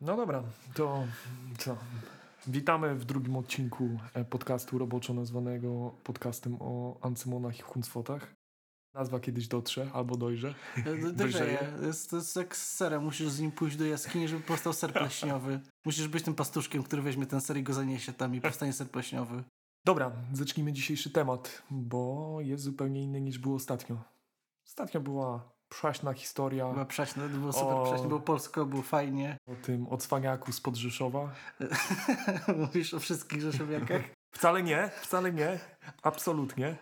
No dobra, to co? Witamy w drugim odcinku e, podcastu roboczo nazwanego podcastem o ancymonach i huncwotach. Nazwa kiedyś dotrze albo dojrze. D- Dojrzeje. Jest, to jest jak z serem. Musisz z nim pójść do jaskini, żeby powstał ser pleśniowy. Musisz być tym pastuszkiem, który weźmie ten ser i go zaniesie tam i powstanie ser pleśniowy. Dobra, zacznijmy dzisiejszy temat, bo jest zupełnie inny niż było ostatnio. Ostatnio była przaśna historia Była przaśna, było super O. przaśne, było polsko, było fajnie. o tym odswaniaku spod Rzeszowa. Mówisz o wszystkich rzeszowiakach? Wcale nie, wcale nie, absolutnie.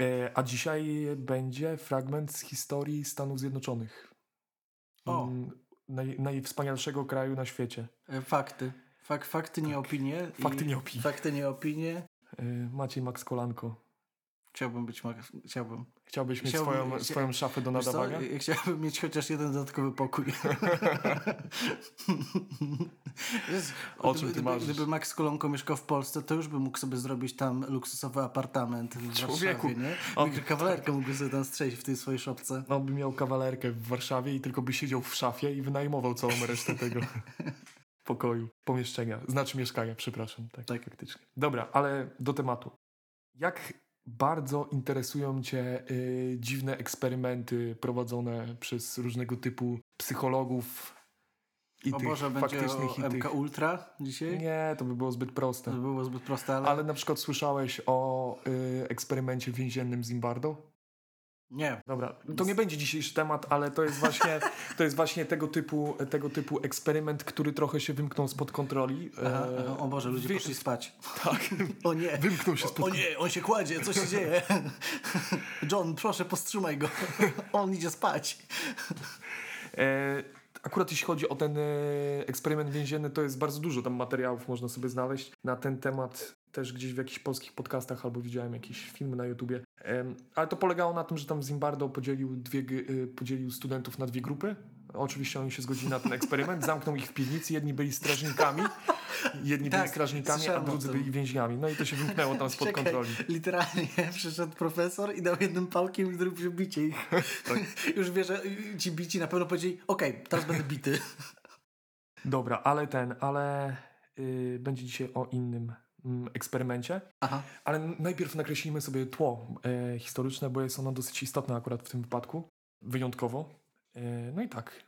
E, A dzisiaj będzie fragment z historii Stanów Zjednoczonych. O. Mm, Naj, najwspanialszego kraju na świecie. E, Fakty. Fak, fakty, nie opinie. I- Fakty, nie opinie. Fakty, nie opinie. E, Maciej Max Kolanko. Chciałbym być... Chciałbym. Chciałbyś mieć Chciałbym- swoją, chcia- swoją szafę do co? nadawania? Ja Chciałbym mieć chociaż jeden dodatkowy pokój. O czym ty gdyby, marzysz? gdyby Max Kolonko mieszkał w Polsce, to już by mógł sobie zrobić tam luksusowy apartament w Człowieku, Warszawie, nie? on- Mikrokawalerkę mógłby sobie tam strzelić w tej swojej szopce. On by miał kawalerkę w Warszawie i tylko by siedział w szafie i wynajmował całą resztę tego pokoju, pomieszczenia, znaczy mieszkania, przepraszam. Tak, Tak. faktycznie. Dobra, ale do tematu. Jak bardzo interesują Cię y, dziwne eksperymenty prowadzone przez różnego typu psychologów i o tych Boże, będzie faktycznych o i MK. Ultra dzisiaj? Nie, to by było zbyt To proste. by było zbyt proste, ale... Ale na przykład słyszałeś o y, eksperymencie więziennym Zimbardo? Nie. Dobra, to nie będzie dzisiejszy temat, ale to jest właśnie, to jest właśnie tego, typu, tego typu eksperyment, który trochę się wymknął spod kontroli. Aha, aha, o Boże, ludzie wy- poszli spać. Tak, O nie. wymknął się O, spod o nie, on się kładzie, co się dzieje? John, proszę, powstrzymaj go. On idzie spać. E, akurat jeśli chodzi o ten e, eksperyment więzienny, to jest bardzo dużo tam materiałów można sobie znaleźć na ten temat. Też gdzieś w jakichś polskich podcastach albo widziałem jakieś filmy na YouTubie. Ale to polegało na tym, że tam Zimbardo podzielił, dwie, y, podzielił studentów na dwie grupy. Oczywiście oni się zgodzili na ten eksperyment. Zamknął ich w piwnicy. Jedni byli strażnikami, jedni byli Tak, strażnikami, a drudzy byli więźniami. No i to się wymknęło tam spod Czekaj, kontroli. literalnie przyszedł profesor i dał jednym pałkiem i zrobił bicie ich. Tak. Już wie, że ci bici na pewno powiedzieli, okej, teraz będę bity. Dobra, ale ten, ale y, będzie dzisiaj o innym eksperymencie. Aha. Ale najpierw nakreślimy sobie tło e, historyczne, bo jest ono dosyć istotne akurat w tym wypadku, wyjątkowo. E, no i tak,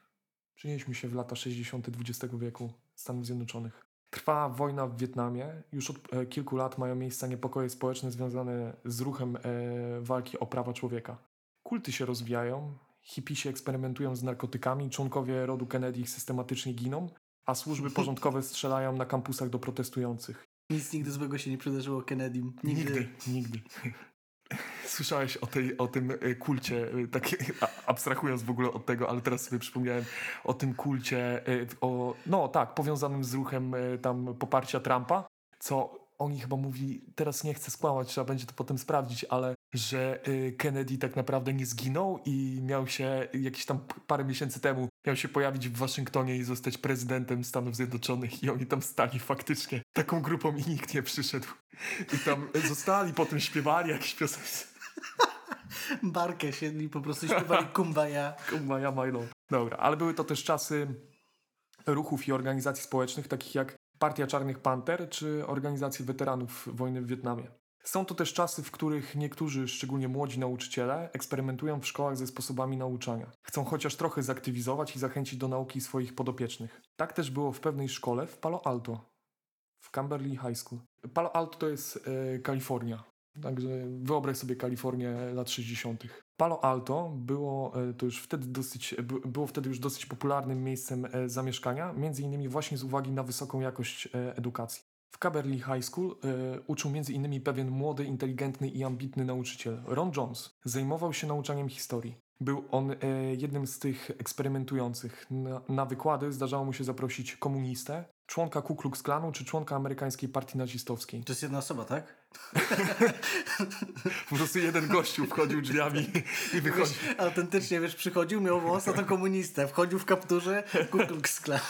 przenieśmy się w lata 60. XX wieku Stanów Zjednoczonych. Trwa wojna w Wietnamie. Już od e, kilku lat mają miejsce niepokoje społeczne związane z ruchem e, walki o prawa człowieka. Kulty się rozwijają, hipisi eksperymentują z narkotykami, członkowie rodu Kennedy systematycznie giną, a służby porządkowe strzelają na kampusach do protestujących. Nic nigdy złego się nie przydarzyło Kennedym. Nigdy, nigdy. Słyszałeś o, tej, o tym e, kulcie, tak abstrahując w ogóle od tego, ale teraz sobie przypomniałem o tym kulcie, e, o, no tak, powiązanym z ruchem tam poparcia Trumpa, co oni chyba mówili, teraz nie chcę skłamać, trzeba będzie to potem sprawdzić, ale że e, Kennedy tak naprawdę nie zginął i miał się jakieś tam parę miesięcy temu miał się pojawić w Waszyngtonie i zostać prezydentem Stanów Zjednoczonych i oni tam stali faktycznie taką grupą i nikt nie przyszedł. I tam zostali, potem śpiewali jakieś piosenki. Barkę siedli, po prostu śpiewali kumbaya. Kumbaya Milo. Dobra, ale były to też czasy ruchów i organizacji społecznych, takich jak Partia Czarnych Panter czy organizacje weteranów wojny w Wietnamie. Są to też czasy, w których niektórzy, szczególnie młodzi nauczyciele, eksperymentują w szkołach ze sposobami nauczania. Chcą chociaż trochę zaktywizować i zachęcić do nauki swoich podopiecznych. Tak też było w pewnej szkole w Palo Alto, w Camberley High School. Palo Alto to jest e, Kalifornia. Także wyobraź sobie Kalifornię lat 60. Palo Alto było, e, to już wtedy dosyć, by- było wtedy już dosyć popularnym miejscem e, zamieszkania, między innymi właśnie z uwagi na wysoką jakość e, edukacji. W Caberly High School e, uczył między innymi pewien młody, inteligentny i ambitny nauczyciel, Ron Jones. Zajmował się nauczaniem historii. Był on e, jednym z tych eksperymentujących. Na wykłady zdarzało mu się zaprosić komunistę, członka Ku Klux Klanu czy członka amerykańskiej partii nazistowskiej. To jest jedna osoba, tak? Po prostu jeden gościu wchodził drzwiami i wychodził. Wiesz, autentycznie, wiesz, przychodził, miał włos, a to komunistę. Wchodził w kapturze, Ku Klux Klan.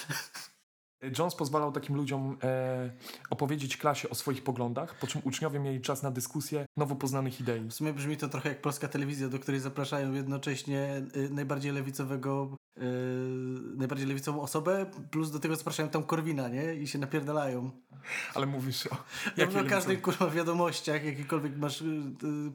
Jones pozwalał takim ludziom e, opowiedzieć klasie o swoich poglądach, po czym uczniowie mieli czas na dyskusję nowo poznanych idei. W sumie brzmi to trochę jak polska telewizja, do której zapraszają jednocześnie y, najbardziej lewicowego, y, najbardziej lewicową osobę, plus do tego zapraszają tam Korwina, nie? I się napierdalają. Ale mówisz o... Ja mówię o każdych kurwa wiadomościach, jakiekolwiek masz y,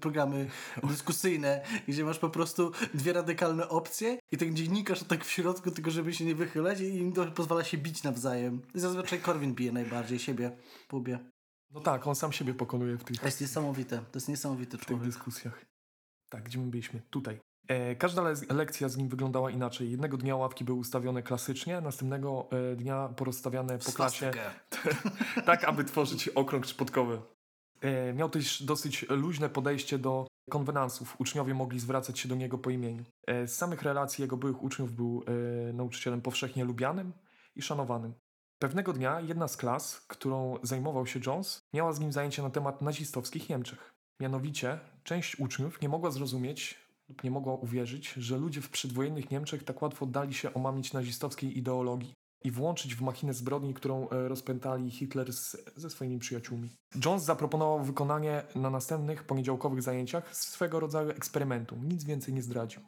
programy dyskusyjne, gdzie masz po prostu dwie radykalne opcje i ten dziennikarz tak w środku, tylko żeby się nie wychylać i im to pozwala się bić nawzajem. I zazwyczaj Korwin bije najbardziej siebie w łbie. No tak, on sam siebie pokonuje w tych, To jest niesamowite. To jest niesamowity w tych człowiek. dyskusjach. Tak, gdzie my byliśmy? Tutaj. E, każda le lekcja z nim wyglądała inaczej. Jednego dnia ławki były ustawione klasycznie, następnego e, dnia porozstawiane po klasie tak, aby tworzyć okrąg szpotkowy. E, miał też dosyć luźne podejście do konwenansów. Uczniowie mogli zwracać się do niego po imieniu. E, z samych relacji jego byłych uczniów był e, nauczycielem powszechnie lubianym i szanowanym. Pewnego dnia jedna z klas, którą zajmował się Jones, miała z nim zajęcie na temat nazistowskich Niemczech. Mianowicie, część uczniów nie mogła zrozumieć lub nie mogła uwierzyć, że ludzie w przedwojennych Niemczech tak łatwo dali się omamić nazistowskiej ideologii i włączyć w machinę zbrodni, którą e, rozpętali Hitler z, ze swoimi przyjaciółmi. Jones zaproponował wykonanie na następnych poniedziałkowych zajęciach swego rodzaju eksperymentu. Nic więcej nie zdradził.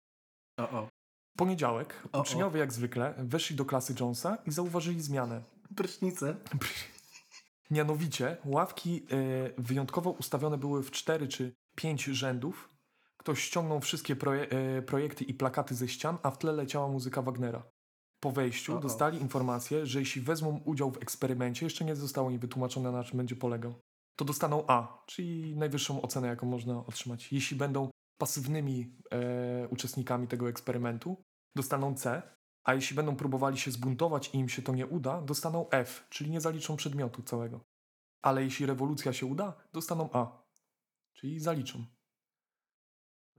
O, o. Poniedziałek O, o. uczniowie jak zwykle weszli do klasy Jonesa i zauważyli zmianę. Prysznice. Mianowicie ławki e, wyjątkowo ustawione były w cztery czy pięć rzędów. Ktoś ściągnął wszystkie proje e, projekty i plakaty ze ścian, a w tle leciała muzyka Wagnera. Po wejściu O, o. dostali informację, że jeśli wezmą udział w eksperymencie, jeszcze nie zostało im wytłumaczone na czym będzie polegał, to dostaną A, czyli najwyższą ocenę, jaką można otrzymać. Jeśli będą pasywnymi e, uczestnikami tego eksperymentu, dostaną C, a jeśli będą próbowali się zbuntować i im się to nie uda, dostaną F, czyli nie zaliczą przedmiotu całego. Ale jeśli rewolucja się uda, dostaną A, czyli zaliczą.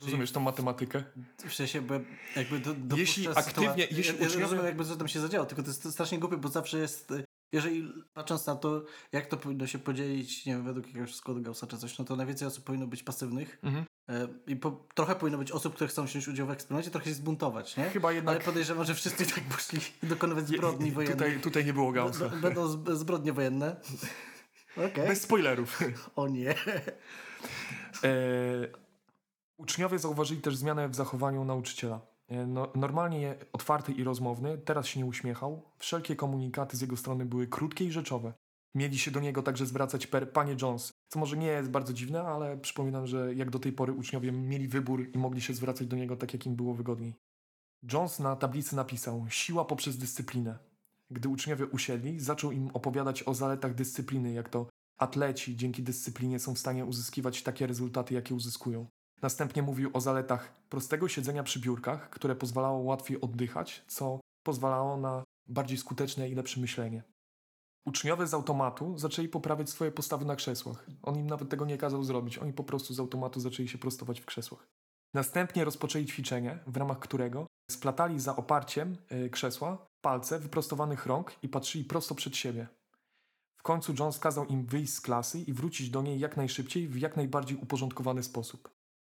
Rozumiesz tą matematykę? W sensie, bo jakby do, dopuszcza Jeśli aktywnie- jeśli ja, rozumiem jakby co tam się zadziało, tylko to jest strasznie głupie, bo zawsze jest, jeżeli patrząc na to, jak to powinno się podzielić, nie wiem, według jakiegoś składu Gaussa czy coś, no to najwięcej osób powinno być pasywnych Mhm. E, i po, trochę powinno być osób, które chcą wziąć udział w eksperymencie, trochę się zbuntować, nie? Chyba jednak Ale podejrzewam, że wszyscy tak poszli dokonywać zbrodni je- wojennych. tutaj, tutaj nie było Gaussa. Będą zbrodnie wojenne. Okej. Bez spoilerów. O nie. E, uczniowie zauważyli też zmianę w zachowaniu nauczyciela. E, no, normalnie otwarty i rozmowny, teraz się nie uśmiechał. Wszelkie komunikaty z jego strony były krótkie i rzeczowe. Mieli się do niego także zwracać per panie Jones, co może nie jest bardzo dziwne, ale przypominam, że jak do tej pory uczniowie mieli wybór i mogli się zwracać do niego tak, jak im było wygodniej. Jones na tablicy napisał siła poprzez dyscyplinę. Gdy uczniowie usiedli, zaczął im opowiadać o zaletach dyscypliny, jak to atleci dzięki dyscyplinie są w stanie uzyskiwać takie rezultaty, jakie uzyskują. Następnie mówił o zaletach prostego siedzenia przy biurkach, które pozwalało łatwiej oddychać, co pozwalało na bardziej skuteczne i lepsze myślenie. Uczniowie z automatu zaczęli poprawiać swoje postawy na krzesłach. On im nawet tego nie kazał zrobić, oni po prostu z automatu zaczęli się prostować w krzesłach. Następnie rozpoczęli ćwiczenie, w ramach którego splatali za oparciem y, krzesła palce wyprostowanych rąk i patrzyli prosto przed siebie. W końcu Jones kazał im wyjść z klasy i wrócić do niej jak najszybciej w jak najbardziej uporządkowany sposób.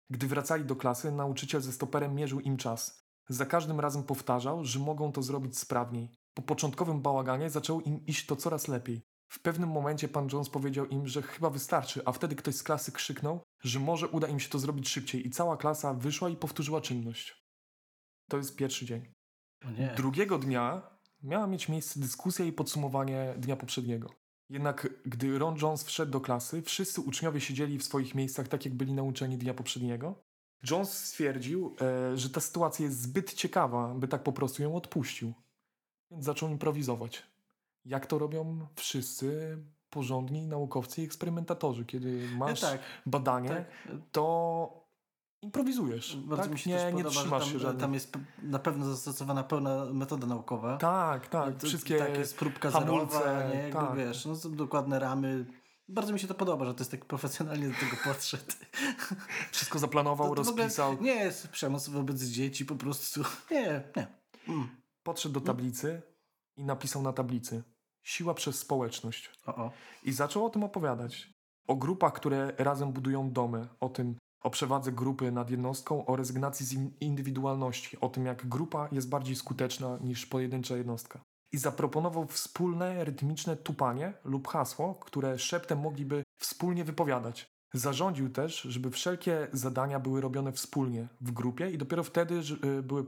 Gdy wracali do klasy, nauczyciel ze stoperem mierzył im czas. Za każdym razem powtarzał, że mogą to zrobić sprawniej. Po początkowym bałaganie zaczęło im iść to coraz lepiej. W pewnym momencie pan Jones powiedział im, że chyba wystarczy, a wtedy ktoś z klasy krzyknął, że może uda im się to zrobić szybciej i cała klasa wyszła i powtórzyła czynność. To jest pierwszy dzień. Drugiego dnia miała mieć miejsce dyskusja i podsumowanie dnia poprzedniego. Jednak gdy Ron Jones wszedł do klasy, wszyscy uczniowie siedzieli w swoich miejscach tak, jak byli nauczeni dnia poprzedniego. Jones stwierdził, e, że ta sytuacja jest zbyt ciekawa, by tak po prostu ją odpuścił. Więc zaczął improwizować. Jak to robią wszyscy porządni naukowcy i eksperymentatorzy. Kiedy masz tak, badanie, tak. to improwizujesz. Bardzo tak? mi się nie, też nie podoba, trzymasz że się tam, żadnych. tam jest na pewno zastosowana pełna metoda naukowa. Tak, tak. To- Wszystkie Tak, jest próbka hamulce, zerowa, nie? Jakby, tak. wiesz, no, dokładne ramy. Bardzo mi się to podoba, że to jest tak profesjonalnie do tego podszedł. wszystko zaplanował, To- to rozpisał. Nie jest przemoc wobec dzieci, po prostu. Nie, nie. Mm. Podszedł do tablicy i napisał na tablicy Siła przez społeczność. O, o. I zaczął o tym opowiadać. O grupach, które razem budują domy, o tym, o przewadze grupy nad jednostką, o rezygnacji z in- indywidualności, o tym, jak grupa jest bardziej skuteczna niż pojedyncza jednostka. i zaproponował wspólne rytmiczne tupanie lub hasło, które szeptem mogliby wspólnie wypowiadać. Zarządził też, żeby wszelkie zadania były robione wspólnie, w grupie i dopiero wtedy y, były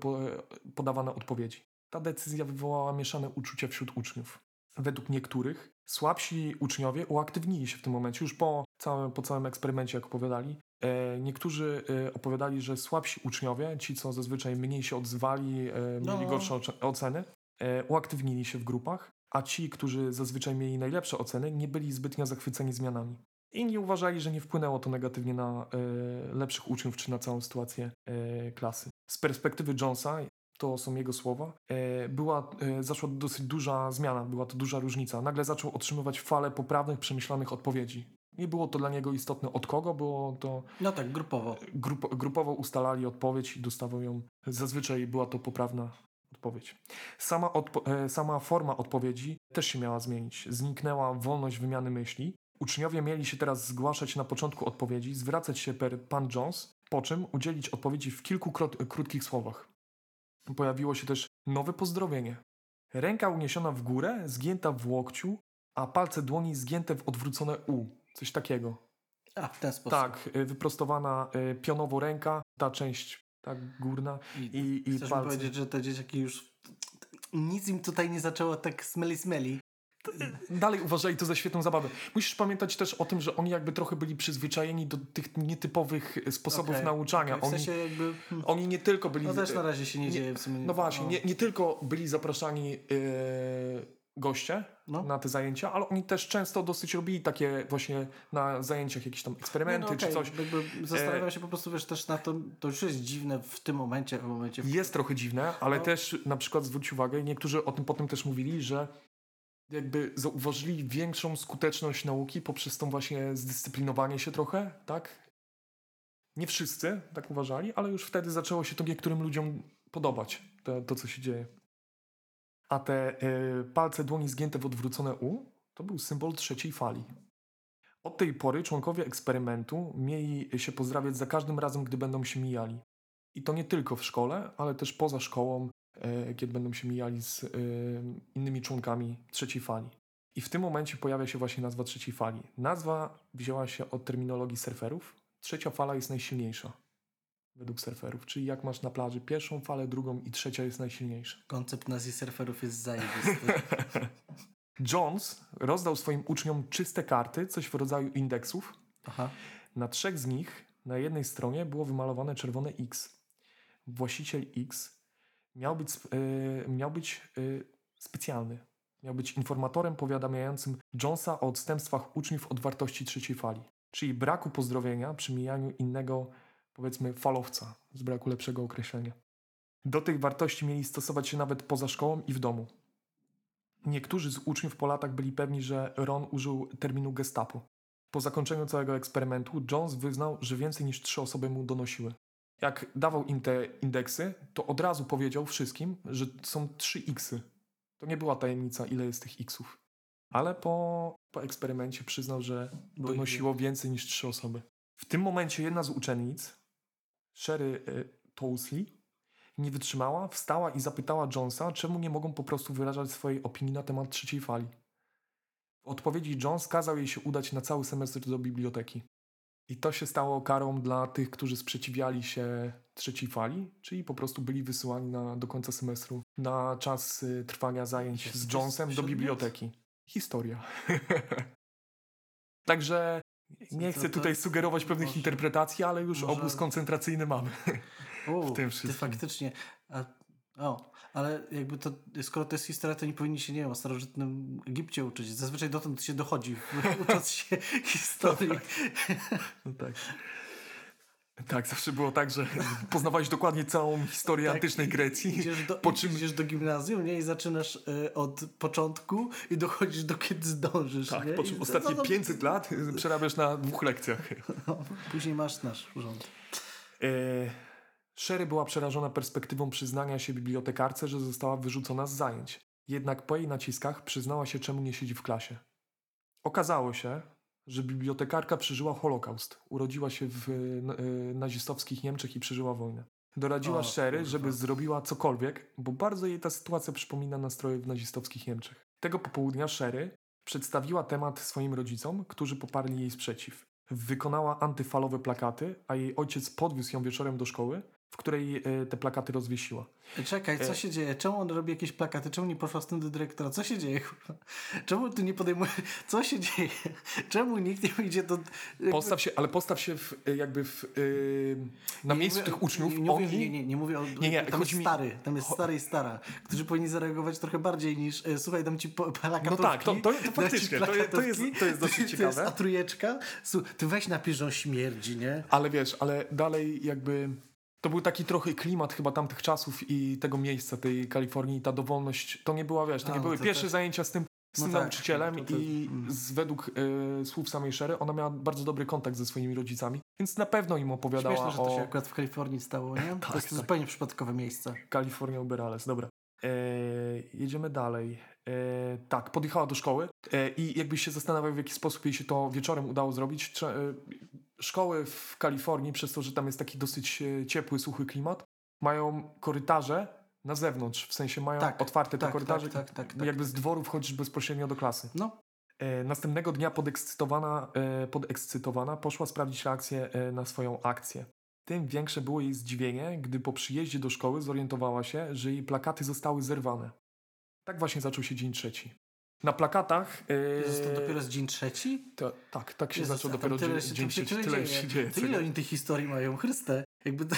podawane odpowiedzi. Ta decyzja wywołała mieszane uczucia wśród uczniów. Według niektórych słabsi uczniowie uaktywnili się w tym momencie, już po całym, po całym eksperymencie, jak opowiadali. E, niektórzy e, opowiadali, że słabsi uczniowie, ci co zazwyczaj mniej się odzwali, e, mieli no. gorsze oceny, e, uaktywnili się w grupach, a ci, którzy zazwyczaj mieli najlepsze oceny, nie byli zbytnio zachwyceni zmianami. Inni uważali, że nie wpłynęło to negatywnie na e, lepszych uczniów czy na całą sytuację e, klasy. Z perspektywy Jonesa, to są jego słowa, e, była, e, zaszła dosyć duża zmiana, była to duża różnica. Nagle zaczął otrzymywać falę poprawnych, przemyślanych odpowiedzi. Nie było to dla niego istotne od kogo, było to... No tak, grupowo. Grup, grupowo ustalali odpowiedź i dostawał ją. Zazwyczaj była to poprawna odpowiedź. Sama, odpo e, sama forma odpowiedzi też się miała zmienić. Zniknęła wolność wymiany myśli. Uczniowie mieli się teraz zgłaszać na początku odpowiedzi, zwracać się per pan Jones, po czym udzielić odpowiedzi w kilku krótkich słowach. Pojawiło się też nowe pozdrowienie. Ręka uniesiona w górę, zgięta w łokciu, a palce dłoni zgięte w odwrócone U. Coś takiego. A, w ten sposób. Tak, y, wyprostowana y, pionowo ręka, ta część tak górna i, i, i Chcesz palce. powiedzieć, że te dzieciaki już nic im tutaj nie zaczęło tak smeli smeli dalej uważali to za świetną zabawę. Musisz pamiętać też o tym, że oni jakby trochę byli przyzwyczajeni do tych nietypowych sposobów okay, nauczania. Okay. W sensie oni, jakby... Hmm. oni nie tylko byli... No też na razie się nie, nie dzieje w sumie. No właśnie, no. Nie, nie tylko byli zapraszani yy, goście no. na te zajęcia, ale oni też często dosyć robili takie właśnie na zajęciach jakieś tam eksperymenty no, okay. czy coś. Jakby zastanawiam się po prostu wiesz też na to, to już jest dziwne w tym momencie. W momencie w... Jest trochę dziwne, ale no. też na przykład zwróć uwagę, niektórzy o tym potem też mówili, że jakby zauważyli większą skuteczność nauki poprzez tą właśnie zdyscyplinowanie się trochę, tak? Nie wszyscy tak uważali, ale już wtedy zaczęło się to niektórym ludziom podobać, to, to co się dzieje. A te y, palce dłoni zgięte w odwrócone U to był symbol trzeciej fali. Od tej pory członkowie eksperymentu mieli się pozdrawiać za każdym razem, gdy będą się mijali. I to nie tylko w szkole, ale też poza szkołą, kiedy będą się mijali z e, innymi członkami trzeciej fali. I w tym momencie pojawia się właśnie nazwa trzeciej fali. Nazwa wzięła się od terminologii surferów. Trzecia fala jest najsilniejsza według surferów. Czyli jak masz na plaży pierwszą falę, drugą i trzecia jest najsilniejsza. Koncept nazwy surferów jest zajebisty. Jones rozdał swoim uczniom czyste karty, coś w rodzaju indeksów. Aha. Na trzech z nich na jednej stronie było wymalowane czerwone X. Właściciel X miał być, yy, miał być yy, specjalny. Miał być informatorem powiadamiającym Jonesa o odstępstwach uczniów od wartości trzeciej fali, czyli braku pozdrowienia przy mijaniu innego, powiedzmy, falowca, z braku lepszego określenia. Do tych wartości mieli stosować się nawet poza szkołą i w domu. Niektórzy z uczniów po latach byli pewni, że Ron użył terminu gestapo. Po zakończeniu całego eksperymentu Jones wyznał, że więcej niż trzy osoby mu donosiły. Jak dawał im te indeksy, to od razu powiedział wszystkim, że są trzy xy. To nie była tajemnica, ile jest tych xów. Ale po, po eksperymencie przyznał, że donosiło więcej niż trzy osoby. W tym momencie jedna z uczennic, Sherry y, Tousley, nie wytrzymała, wstała i zapytała Jonesa, czemu nie mogą po prostu wyrażać swojej opinii na temat trzeciej fali. W odpowiedzi Jones kazał jej się udać na cały semestr do biblioteki. I to się stało karą dla tych, którzy sprzeciwiali się trzeciej fali, czyli po prostu byli wysyłani na, do końca semestru na czas y, trwania zajęć z Jonesem do biblioteki. Historia. Także nie chcę tutaj sugerować pewnych interpretacji, ale już obóz koncentracyjny mamy. w tym wszystkim. faktycznie. A, o, ale jakby to, skoro to jest historia, to nie powinni się, nie wiem, o starożytnym Egipcie uczyć. Zazwyczaj dotąd się dochodzi, ucząc się historii. No tak. No tak. Tak, zawsze było tak, że poznawałeś dokładnie całą historię tak, antycznej Grecji. Idziesz do, po czym... idziesz do gimnazjum nie? i zaczynasz y, od początku i dochodzisz do kiedy zdążysz. Tak, nie? po czym I ostatnie no, no, 500 lat przerabiasz na dwóch lekcjach. No, później masz nasz urząd. E, Sherry była przerażona perspektywą przyznania się bibliotekarce, że została wyrzucona z zajęć. Jednak po jej naciskach przyznała się, czemu nie siedzi w klasie. Okazało się, że bibliotekarka przeżyła Holokaust. Urodziła się w nazistowskich Niemczech i przeżyła wojnę. Doradziła O, Sherry, żeby zrobiła cokolwiek, bo bardzo jej ta sytuacja przypomina nastroje w nazistowskich Niemczech. Tego popołudnia Sherry przedstawiła temat swoim rodzicom, którzy poparli jej sprzeciw. Wykonała antyfalowe plakaty, a jej ojciec podwiózł ją wieczorem do szkoły, w której e, te plakaty rozwiesiła. Czekaj, co E- się dzieje? Czemu on robi jakieś plakaty? Czemu nie poszła z tym do dyrektora? Co się dzieje? Czemu tu nie podejmuje? Co się dzieje? Czemu nikt nie idzie do... Postaw się, ale postaw się w, e, jakby w, e, na Nie miejscu mówię- tych uczniów. Nie, nie, mówię, oni, nie, nie, nie mówię o... Nie, nie, tam jest mi- stary, tam jest stary i stara, którzy powinni zareagować trochę bardziej niż e, słuchaj, dam ci plakatówki. No tak, to- to- to faktycznie, to jest- to jest- to jest dosyć To jest ciekawe. a trójeczka? Ty weź napisz, że on śmierdzi, nie? Ale wiesz, ale dalej jakby to był taki trochę klimat chyba tamtych czasów i tego miejsca, tej Kalifornii, ta dowolność, to nie była, wiesz, to A, nie no były to pierwsze też- zajęcia z tym, z No tym tak, nauczycielem to- to- i mm. z, według e, słów samej Sherry, ona miała bardzo dobry kontakt ze swoimi rodzicami, więc na pewno im opowiadała Śmieszne, że to się o akurat w Kalifornii stało, nie? Tak, to jest tak. zupełnie przypadkowe miejsce. Kalifornia Uberales. Dobra. E, jedziemy dalej. E, tak, podjechała do szkoły e, i jakbyś się zastanawiał, w jaki sposób jej się to wieczorem udało zrobić. Trze- e, szkoły w Kalifornii, przez to, że tam jest taki dosyć e, ciepły, suchy klimat, mają korytarze na zewnątrz, w sensie mają Tak, otwarte te tak, korytarze tak, tak, tak, tak. jakby z dworu wchodzisz bezpośrednio do klasy. No, E, następnego dnia podekscytowana, e, podekscytowana poszła sprawdzić reakcję e, na swoją akcję. Tym większe było jej zdziwienie, gdy po przyjeździe do szkoły zorientowała się, że jej plakaty zostały zerwane. Tak właśnie zaczął się dzień trzeci. Na plakatach... Jezus, to dopiero z dzień trzeci? to, tak, tak się Jezus, zaczął dopiero tyle dzień, trzeci. tyle Tyle się dzieje. Ile oni tych historii mają? Chryste. Jakby to,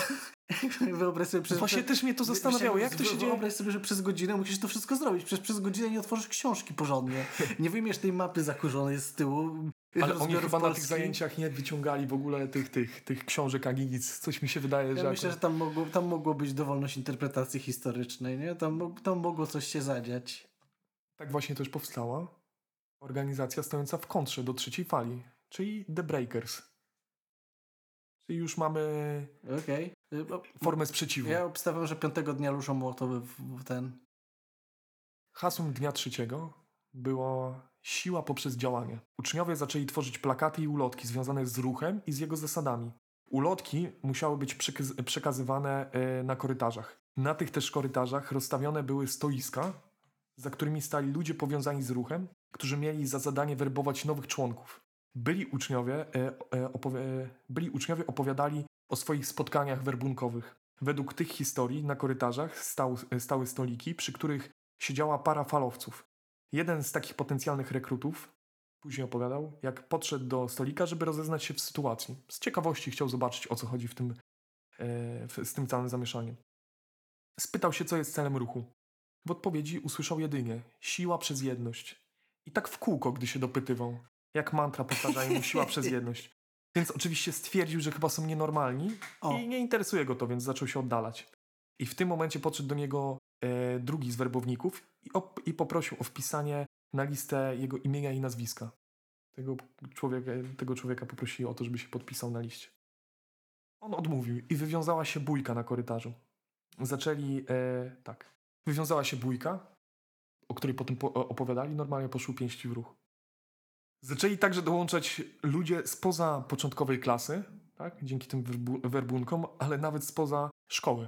wyobraź sobie przez... Właśnie też mnie to zastanawiało, jak to się dzieje. Wyobraź sobie, że przez godzinę musisz to wszystko zrobić. Przez, przez godzinę nie otworzysz książki porządnie. Nie wyjmiesz tej mapy zakurzonej z tyłu. Ale oni chyba na tych Polski. zajęciach nie wyciągali w ogóle tych, tych, tych książek ani nic. Coś mi się wydaje, że... Ja myślę, że akurat- tam mogło, tam mogło być dowolność interpretacji historycznej, nie? Tam, tam mogło coś się zadziać. Tak właśnie też powstała organizacja stojąca w kontrze do trzeciej fali, czyli The Breakers. Czyli już mamy Okej. Y, o, formę sprzeciwu. Ja obstawiam, że piątego dnia luszą młotowy w, ten... Hasłem dnia trzeciego była siła poprzez działanie. Uczniowie zaczęli tworzyć plakaty i ulotki związane z ruchem i z jego zasadami. Ulotki musiały być przekaz- przekazywane e, na korytarzach. Na tych też korytarzach rozstawione były stoiska, za którymi stali ludzie powiązani z ruchem, którzy mieli za zadanie werbować nowych członków. Byli uczniowie, e, e, e, byli uczniowie opowiadali o swoich spotkaniach werbunkowych. Według tych historii na korytarzach stał, stały stoliki, przy których siedziała para falowców. Jeden z takich potencjalnych rekrutów później opowiadał, jak podszedł do stolika, żeby rozeznać się w sytuacji. Z ciekawości chciał zobaczyć, o co chodzi w tym, e, w, z tym całym zamieszaniem. Spytał się, co jest celem ruchu. W odpowiedzi usłyszał jedynie siła przez jedność. I tak w kółko, gdy się dopytywał, jak mantra powtarzają mu siła przez jedność. Więc oczywiście stwierdził, że chyba są nienormalni O. i nie interesuje go to, więc zaczął się oddalać. I w tym momencie podszedł do niego e, drugi z werbowników i, i poprosił o wpisanie na listę jego imienia i nazwiska. Tego człowieka, tego człowieka poprosili o to, żeby się podpisał na liście. On odmówił i wywiązała się bójka na korytarzu. Zaczęli, e, tak, wywiązała się bójka, o której potem opowiadali, normalnie poszły pięści w ruch. Zaczęli także dołączać ludzie spoza początkowej klasy, tak, dzięki tym werbu, werbunkom, ale nawet spoza szkoły.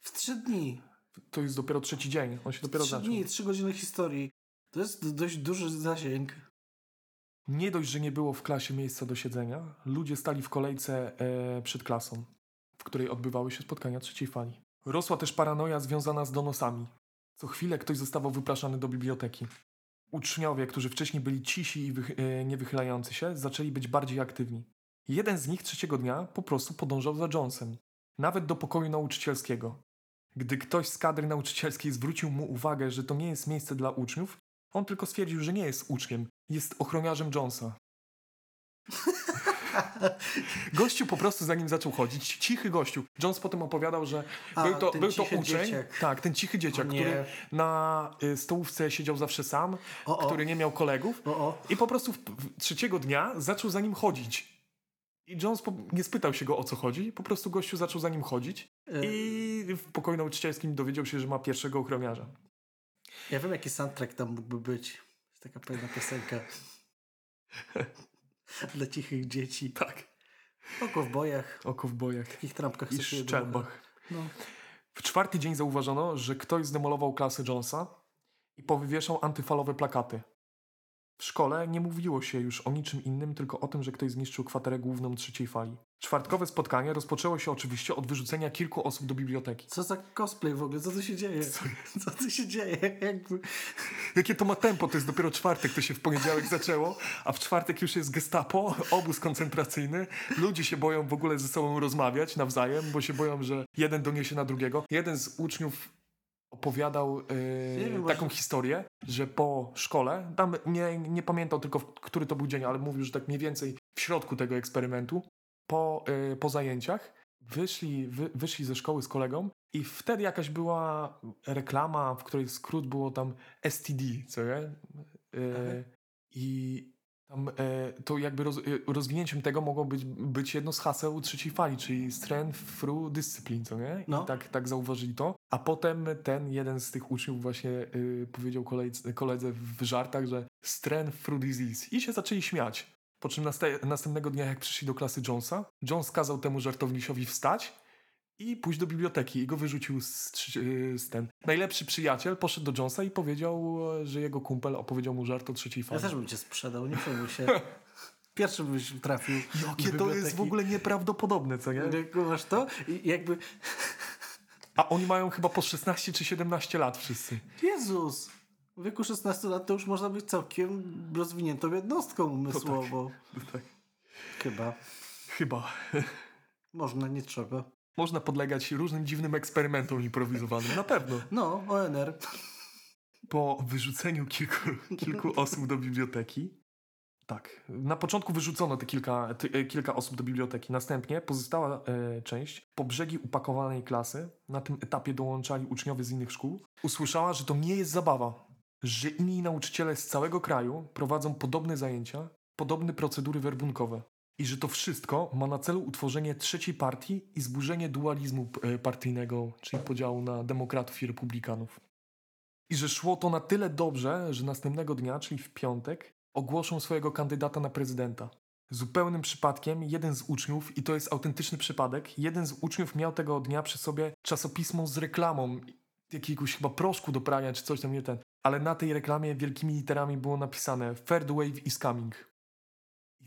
W trzy dni. To jest dopiero trzeci dzień, on się dopiero trzy zaczął. dni, trzy godziny historii. To jest dość duży zasięg. Nie dość, że nie było w klasie miejsca do siedzenia, ludzie stali w kolejce e, przed klasą, w której odbywały się spotkania trzeciej fali. Rosła też paranoja związana z donosami. Co chwilę ktoś zostawał wypraszany do biblioteki. Uczniowie, którzy wcześniej byli cisi i wych- e, niewychylający się, zaczęli być bardziej aktywni. Jeden z nich trzeciego dnia po prostu podążał za Jonesem, nawet do pokoju nauczycielskiego. Gdy ktoś z kadry nauczycielskiej zwrócił mu uwagę, że to nie jest miejsce dla uczniów, on tylko stwierdził, że nie jest uczniem, jest ochroniarzem Jonesa. Gościu po prostu za nim zaczął chodzić, cichy gościu. Jones potem opowiadał, że A, był to, był to uczeń, dzieciak. tak, ten cichy dzieciak, który na y, stołówce siedział zawsze sam, O, o. który nie miał kolegów O, o. i po prostu w, w, trzeciego dnia zaczął za nim chodzić. I Jones po, nie spytał się go o co chodzi, po prostu gościu zaczął za nim chodzić E, i w pokoju nauczycielskim dowiedział się, że ma pierwszego ochroniarza. Ja wiem, jaki soundtrack tam mógłby być. Jest taka pewna piosenka. Dla cichych dzieci. Tak. O kowbojach, O kowbojach takich trampkach i szczerbach. No. W czwarty dzień zauważono, że ktoś zdemolował klasę Jonesa i powywieszał antyfalowe plakaty. W szkole nie mówiło się już o niczym innym, tylko o tym, że ktoś zniszczył kwaterę główną trzeciej fali. Czwartkowe spotkanie rozpoczęło się oczywiście od wyrzucenia kilku osób do biblioteki. Co za cosplay w ogóle? Co tu się dzieje? Co, Co tu się dzieje? Jakby... Jakie to ma tempo? To jest dopiero czwartek, to się w poniedziałek zaczęło, a w czwartek już jest gestapo, obóz koncentracyjny. Ludzie się boją w ogóle ze sobą rozmawiać nawzajem, bo się boją, że jeden doniesie na drugiego. Jeden z uczniów opowiadał yy, wiem, taką może- historię, że po szkole, tam nie, nie pamiętał tylko, który to był dzień, ale mówił, że tak mniej więcej w środku tego eksperymentu, po, yy, po zajęciach, wyszli, wy, wyszli ze szkoły z kolegą i wtedy jakaś była reklama, w której skrót było tam STD, co nie? Yy, I tam e, to jakby roz, e, rozwinięciem tego mogło być, być jedno z haseł trzeciej fali, czyli strength through discipline, co nie? No. I tak, tak zauważyli to. A potem ten jeden z tych uczniów właśnie y, powiedział koledze, koledze w żartach, że strength through disease. I się zaczęli śmiać. Po czym następnego dnia, jak przyszli do klasy Jonesa, Jones kazał temu żartownisiowi wstać i pójść do biblioteki i go wyrzucił z, z ten. Najlepszy przyjaciel poszedł do Jonesa i powiedział, że jego kumpel opowiedział mu żart o trzeciej Ja fali. też bym cię sprzedał, nie przejmuj się. Pierwszy byś trafił. Jakie to jest w ogóle nieprawdopodobne, co nie? Jak masz to i jakby... A oni mają chyba po 16 czy 17 lat wszyscy. Jezus! W wieku 16 lat to już można być całkiem rozwiniętą jednostką umysłowo. Tak. Chyba. Chyba. Można, nie trzeba. Można podlegać różnym dziwnym eksperymentom improwizowanym, na pewno. No, ONR. Po wyrzuceniu kilku, kilku osób do biblioteki. Tak. Na początku wyrzucono te kilka, ty, e, kilka osób do biblioteki. Następnie pozostała e, część po brzegi upakowanej klasy, na tym etapie dołączali uczniowie z innych szkół, usłyszała, że to nie jest zabawa, że inni nauczyciele z całego kraju prowadzą podobne zajęcia, podobne procedury werbunkowe. I że to wszystko ma na celu utworzenie trzeciej partii i zburzenie dualizmu e, partyjnego, czyli podziału na demokratów i republikanów. I że szło to na tyle dobrze, że następnego dnia, czyli w piątek, ogłoszą swojego kandydata na prezydenta. Zupełnym przypadkiem jeden z uczniów, i to jest autentyczny przypadek, jeden z uczniów miał tego dnia przy sobie czasopismo z reklamą jakiegoś chyba proszku do prania czy coś tam nie ten. Ale na tej reklamie wielkimi literami było napisane Third wave is coming.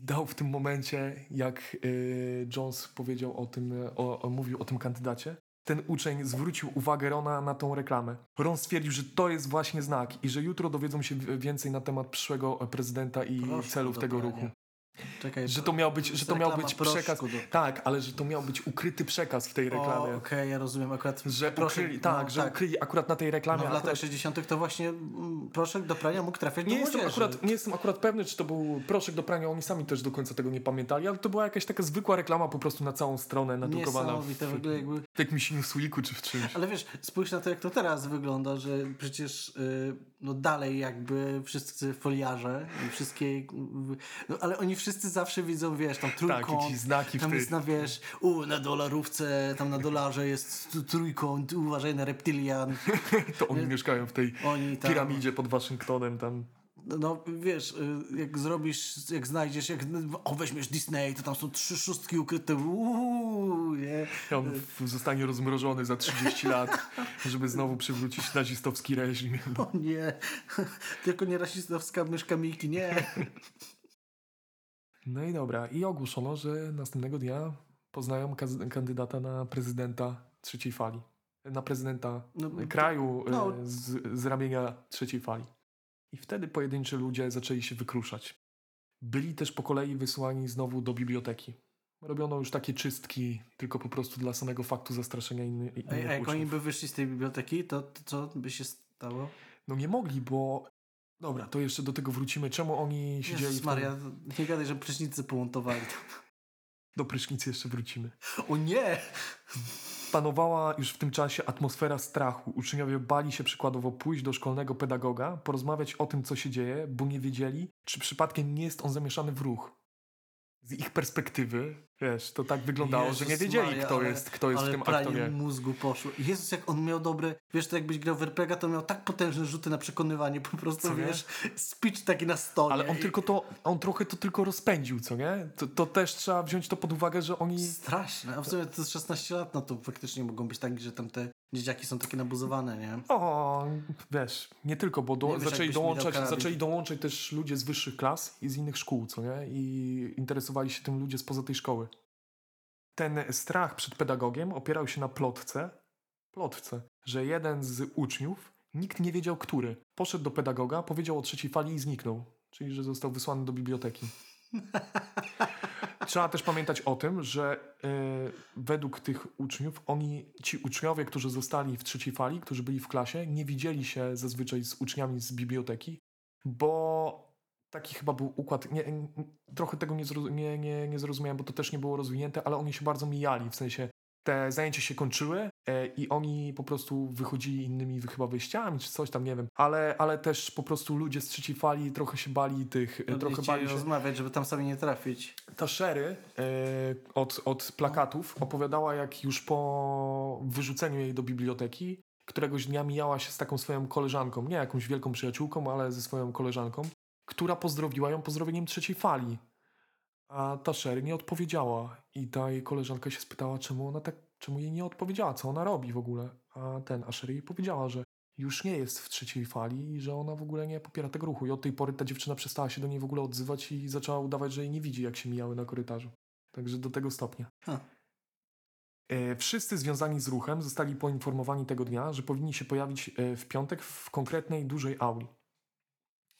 Dał w tym momencie, jak yy, Jones powiedział o tym, e, o, o, mówił o tym kandydacie, ten uczeń zwrócił uwagę Rona na tą reklamę. Ron stwierdził, że to jest właśnie znak i że jutro dowiedzą się więcej na temat przyszłego prezydenta i Proszku celów tego ruchu. Czekaj, Że to miał być, że to miał być przekaz. do- Tak, ale że to miał być ukryty przekaz w tej reklamie. Okej, ja rozumiem. Akurat Że proszek, ukryli, tak, no, że ukryli akurat na tej reklamie. No, w latach akurat, 60. to właśnie mm, proszek do prania mógł trafiać nie, do jestem młodzieży. akurat, nie jestem akurat pewny, czy to był proszek do prania, oni sami też do końca tego nie pamiętali, ale to była jakaś taka zwykła reklama po prostu na całą stronę nadrukowana w, Niesamowite w ogóle jakby... w jakimś Newsweeku czy w czymś. Ale wiesz, spójrz na to, jak to teraz wygląda, że przecież y, no dalej jakby wszyscy foliarze i wszystkie... y, No, ale oni wszyscy zawsze widzą, wiesz, tam Tak, trójkąt, jakieś znaki tam tej... jest na, wiesz, u, na dolarówce, tam na dolarze jest trójkąt, uważaj na reptilian. To oni mieszkają w tej Oni tam... piramidzie pod Waszyngtonem tam. No wiesz, y, jak zrobisz, jak znajdziesz, jak o, weźmiesz Disney, to tam są trzy szóstki ukryte. Uuu, nie? On zostanie rozmrożony za 30 lat, żeby znowu przywrócić nazistowski reżim. O nie, tylko nie rasistowska myszka Miki, nie. No i dobra, i ogłoszono, że następnego dnia poznają kandydata na prezydenta trzeciej fali. Na prezydenta No, kraju no. e, z, z ramienia trzeciej fali. I wtedy pojedynczy ludzie zaczęli się wykruszać. Byli też po kolei wysłani znowu do biblioteki. Robiono już takie czystki, tylko po prostu dla samego faktu zastraszenia inny, innych a jak oni uczniów. by wyszli z tej biblioteki, to, to co by się stało? No nie mogli, bo... Dobra, to jeszcze do tego wrócimy. Czemu oni siedzieli Jezus. Maria, nie gadaj, że prysznicy pomontowali. Do prysznicy jeszcze wrócimy. O nie! Panowała już w tym czasie atmosfera strachu. Uczniowie bali się przykładowo pójść do szkolnego pedagoga, porozmawiać o tym, co się dzieje, bo nie wiedzieli, czy przypadkiem nie jest on zamieszany w ruch. Z ich perspektywy, wiesz, to tak wyglądało, Jezus że nie wiedzieli, Maria, kto ale- jest, kto jest w ale tym aktorze. mózgu poszło. Jezus, jak on miał dobre... Wiesz, to jakbyś grał w RPG, to miał tak potężne rzuty na przekonywanie. Po prostu, Co nie? wiesz, speech taki na stole. Ale on tylko to, on trochę to tylko rozpędził, co nie? To, to też trzeba wziąć to pod uwagę, że oni... Straszne. A w sumie to jest 16 lat, no to faktycznie mogą być tak, że tam te dzieciaki są takie nabuzowane, nie? O, wiesz, nie tylko, bo do, Nie wiesz, zaczęli, dał dołączać, zaczęli dołączać też ludzie z wyższych klas i z innych szkół, co nie? I interesowali się tym ludzie spoza tej szkoły. Ten strach przed pedagogiem opierał się na plotce, plotce, że jeden z uczniów, nikt nie wiedział który, poszedł do pedagoga, powiedział o trzeciej fali i zniknął. Czyli, że został wysłany do biblioteki. Trzeba też pamiętać o tym, że e, według tych uczniów, oni, ci uczniowie, którzy zostali w trzeciej fali, którzy byli w klasie, nie widzieli się zazwyczaj z uczniami z biblioteki, bo taki chyba był układ. Nie, n- trochę tego nie, nie, nie, nie zrozumiałem, bo to też nie było rozwinięte, ale oni się bardzo mijali, w sensie te zajęcia się kończyły e, i oni po prostu wychodzili innymi chyba wyjściami, czy coś tam, nie wiem. Ale, ale też po prostu ludzie z trzeciej fali trochę się bali tych, No, trochę bali się rozmawiać, żeby tam sami nie trafić. ta Sherry e, od, od plakatów opowiadała, jak już po wyrzuceniu jej do biblioteki któregoś dnia mijała się z taką swoją koleżanką, nie jakąś wielką przyjaciółką, ale ze swoją koleżanką, która pozdrowiła ją pozdrowieniem trzeciej fali. A ta Sherry nie odpowiedziała i ta jej koleżanka się spytała, czemu ona tak, czemu jej nie odpowiedziała, co ona robi w ogóle. A ten, a Sherry jej powiedziała, że już nie jest w trzeciej fali i że ona w ogóle nie popiera tego ruchu. I od tej pory ta dziewczyna przestała się do niej w ogóle odzywać i zaczęła udawać, że jej nie widzi, jak się mijały na korytarzu. Także do tego stopnia. E, Wszyscy związani z ruchem zostali poinformowani tego dnia, że powinni się pojawić e, w piątek w konkretnej dużej auli.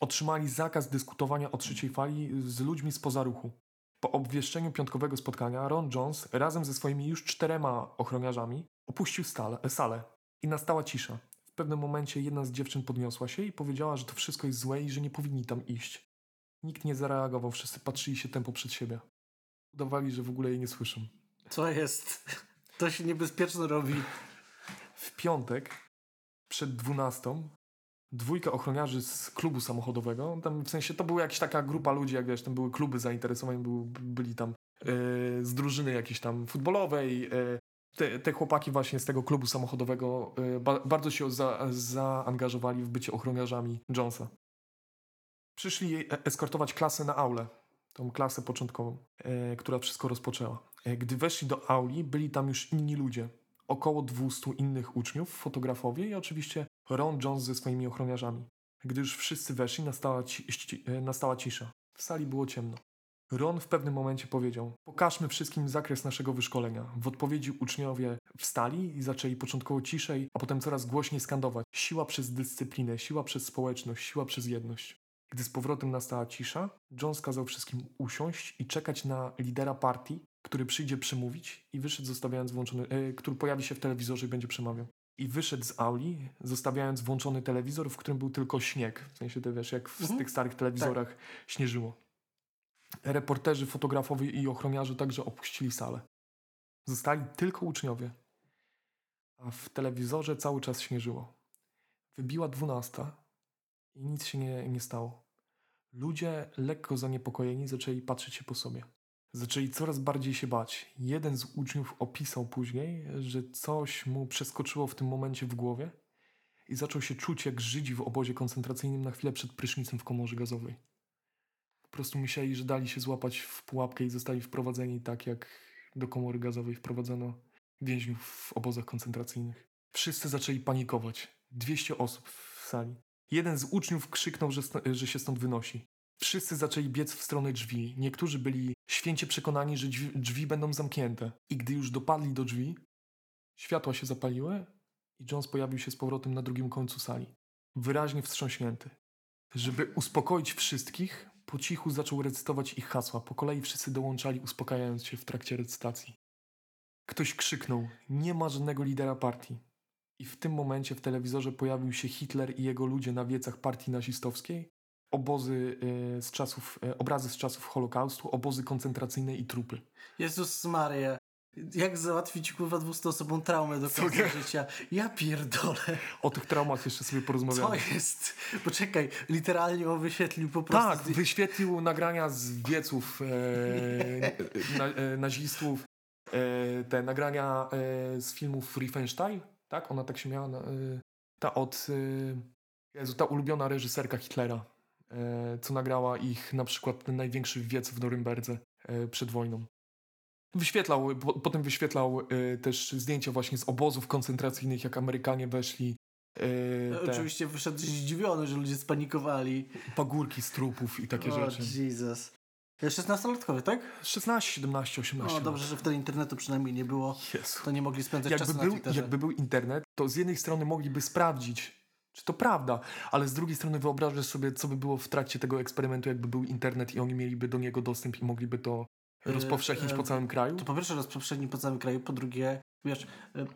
Otrzymali zakaz dyskutowania o trzeciej fali z ludźmi spoza ruchu. Po obwieszczeniu piątkowego spotkania Ron Jones razem ze swoimi już czterema ochroniarzami opuścił stale, salę i nastała cisza. W pewnym momencie jedna z dziewczyn podniosła się i powiedziała, że to wszystko jest złe i że nie powinni tam iść. Nikt nie zareagował, wszyscy patrzyli się tempo przed siebie. Udawali, że w ogóle jej nie słyszą. Co jest? To się niebezpieczne robi. W piątek przed dwunastą dwójka ochroniarzy z klubu samochodowego, tam w sensie to była jakaś taka grupa ludzi, jak wiesz, tam były kluby zainteresowań, byli tam e, z drużyny jakiejś tam futbolowej. e, te, te chłopaki właśnie z tego klubu samochodowego e, ba, bardzo się za, zaangażowali w bycie ochroniarzami Jonesa. Przyszli eskortować klasę na aulę, tą klasę początkową, która wszystko rozpoczęła. Gdy weszli do auli, byli tam już inni ludzie, około 200 innych uczniów, fotografowie i oczywiście Ron Jones ze swoimi ochroniarzami. Gdy już wszyscy weszli, nastała, ci, e, nastała cisza. W sali było ciemno. Ron w pewnym momencie powiedział: Pokażmy wszystkim zakres naszego wyszkolenia. W odpowiedzi uczniowie wstali i zaczęli początkowo ciszej, a potem coraz głośniej skandować: Siła przez dyscyplinę, siła przez społeczność, siła przez jedność. Gdy z powrotem nastała cisza, Jones kazał wszystkim usiąść i czekać na lidera partii, który przyjdzie przemówić i wyszedł zostawiając włączony, e, który pojawi się w telewizorze i będzie przemawiał. I wyszedł z auli, zostawiając włączony telewizor, w którym był tylko śnieg. W sensie, ty wiesz, jak w Mhm. tych starych telewizorach śnieżyło. Reporterzy, fotografowie i ochroniarze także opuścili salę. Zostali tylko uczniowie. A w telewizorze cały czas śnieżyło. Wybiła dwunasta i nic się nie, nie stało. Ludzie, lekko zaniepokojeni, zaczęli patrzeć się po sobie. Zaczęli coraz bardziej się bać. Jeden z uczniów opisał później, że coś mu przeskoczyło w tym momencie w głowie i zaczął się czuć jak Żydzi w obozie koncentracyjnym na chwilę przed prysznicem w komorze gazowej. Po prostu myśleli, że dali się złapać w pułapkę i zostali wprowadzeni tak, jak do komory gazowej wprowadzono więźniów w obozach koncentracyjnych. Wszyscy zaczęli panikować. 200 osób w sali. Jeden z uczniów krzyknął, że, że się stąd wynosi. Wszyscy zaczęli biec w stronę drzwi. Niektórzy byli święcie przekonani, że drzwi, drzwi będą zamknięte. I gdy już dopadli do drzwi, światła się zapaliły i Jones pojawił się z powrotem na drugim końcu sali. Wyraźnie wstrząśnięty. Żeby uspokoić wszystkich, po cichu zaczął recytować ich hasła. Po kolei wszyscy dołączali, uspokajając się w trakcie recytacji. Ktoś krzyknął: Nie ma żadnego lidera partii. I w tym momencie w telewizorze pojawił się Hitler i jego ludzie na wiecach partii nazistowskiej, obozy e, z czasów, e, obrazy z czasów Holokaustu, obozy koncentracyjne i trupy. Jezus Maria. Jak załatwić kurwa 200 osobom traumę do końca życia? Ja pierdolę. O tych traumach jeszcze sobie Co porozmawiamy. jest? Poczekaj, literalnie on wyświetlił po prostu. Tak, wyświetlił nagrania z wieców e, na, e, nazistów, e, te nagrania e, z filmów Riefenstahl, tak? Ona tak się miała, e, ta od, e, Jezu, ta ulubiona reżyserka Hitlera, co nagrała ich na przykład ten największy wiec w Norymberdze e, przed wojną. Wyświetlał, po, potem wyświetlał e, też zdjęcia właśnie z obozów koncentracyjnych, jak Amerykanie weszli. e, te Oczywiście wyszedł zdziwiony, że ludzie spanikowali. pagórki z trupów i takie o, rzeczy. Jesus. 16-latkowy, tak? 16, 17, 18 No dobrze, że wtedy internetu przynajmniej nie było. Jezu. To nie mogli spędzać Jakby czasu na był, Twitterze. jakby był internet, to z jednej strony mogliby sprawdzić, czy to prawda, ale z drugiej strony wyobrażasz sobie, co by było w trakcie tego eksperymentu, jakby był internet i oni mieliby do niego dostęp i mogliby to E, rozpowszechnić po całym kraju. To po pierwsze rozpowszechni po całym kraju, po drugie, wiesz,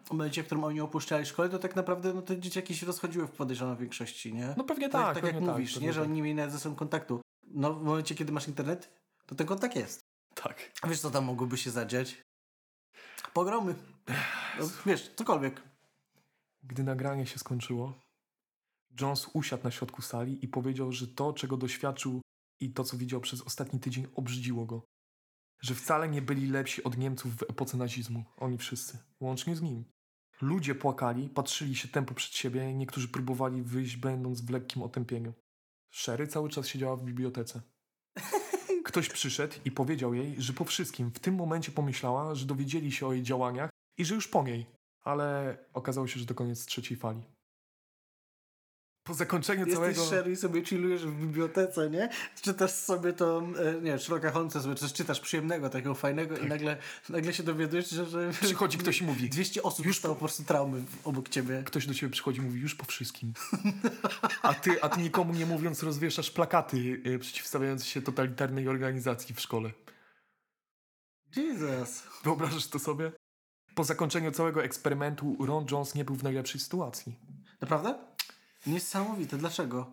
w momencie, w którym oni opuszczali szkołę, to tak naprawdę no, te dzieciaki się rozchodziły w podejrzanej większości, nie? No pewnie tak, tak, tak pewnie jak tak, mówisz, nie, że tak. oni nie mieli nawet ze sobą kontaktu. No w momencie, kiedy masz internet, to ten kontakt jest. Tak. A wiesz, co tam mogłoby się zadziać? Pogromy. No, wiesz, cokolwiek. Gdy nagranie się skończyło, Jones usiadł na środku sali i powiedział, że to, czego doświadczył i to, co widział przez ostatni tydzień, obrzydziło go. Że wcale nie byli lepsi od Niemców w epoce nazizmu. Oni wszyscy. Łącznie z nim. Ludzie płakali, patrzyli się tempo przed siebie, niektórzy próbowali wyjść, będąc w lekkim otępieniu. Sherry cały czas siedziała w bibliotece. Ktoś przyszedł i powiedział jej, że po wszystkim w tym momencie pomyślała, że dowiedzieli się o jej działaniach i że już po niej. Ale okazało się, że to koniec trzeciej fali. Po zakończeniu Jesteś całego... Sherry i sobie chillujesz w bibliotece, nie? Czytasz sobie to, e, nie Sherlocka Holmesa sobie coś czytasz przyjemnego, takiego fajnego i nagle, nagle się dowiadujesz, że, że Przychodzi ktoś i mówi, 200 osób Już dostało po prostu traumy obok ciebie. ktoś do ciebie przychodzi i mówi już po wszystkim. A ty, a ty nikomu nie mówiąc rozwieszasz plakaty y, przeciwstawiające się totalitarnej organizacji w szkole. Jesus. Wyobrażasz to sobie? Po zakończeniu całego eksperymentu Ron Jones nie był w najlepszej sytuacji. Naprawdę? Niesamowite. Dlaczego?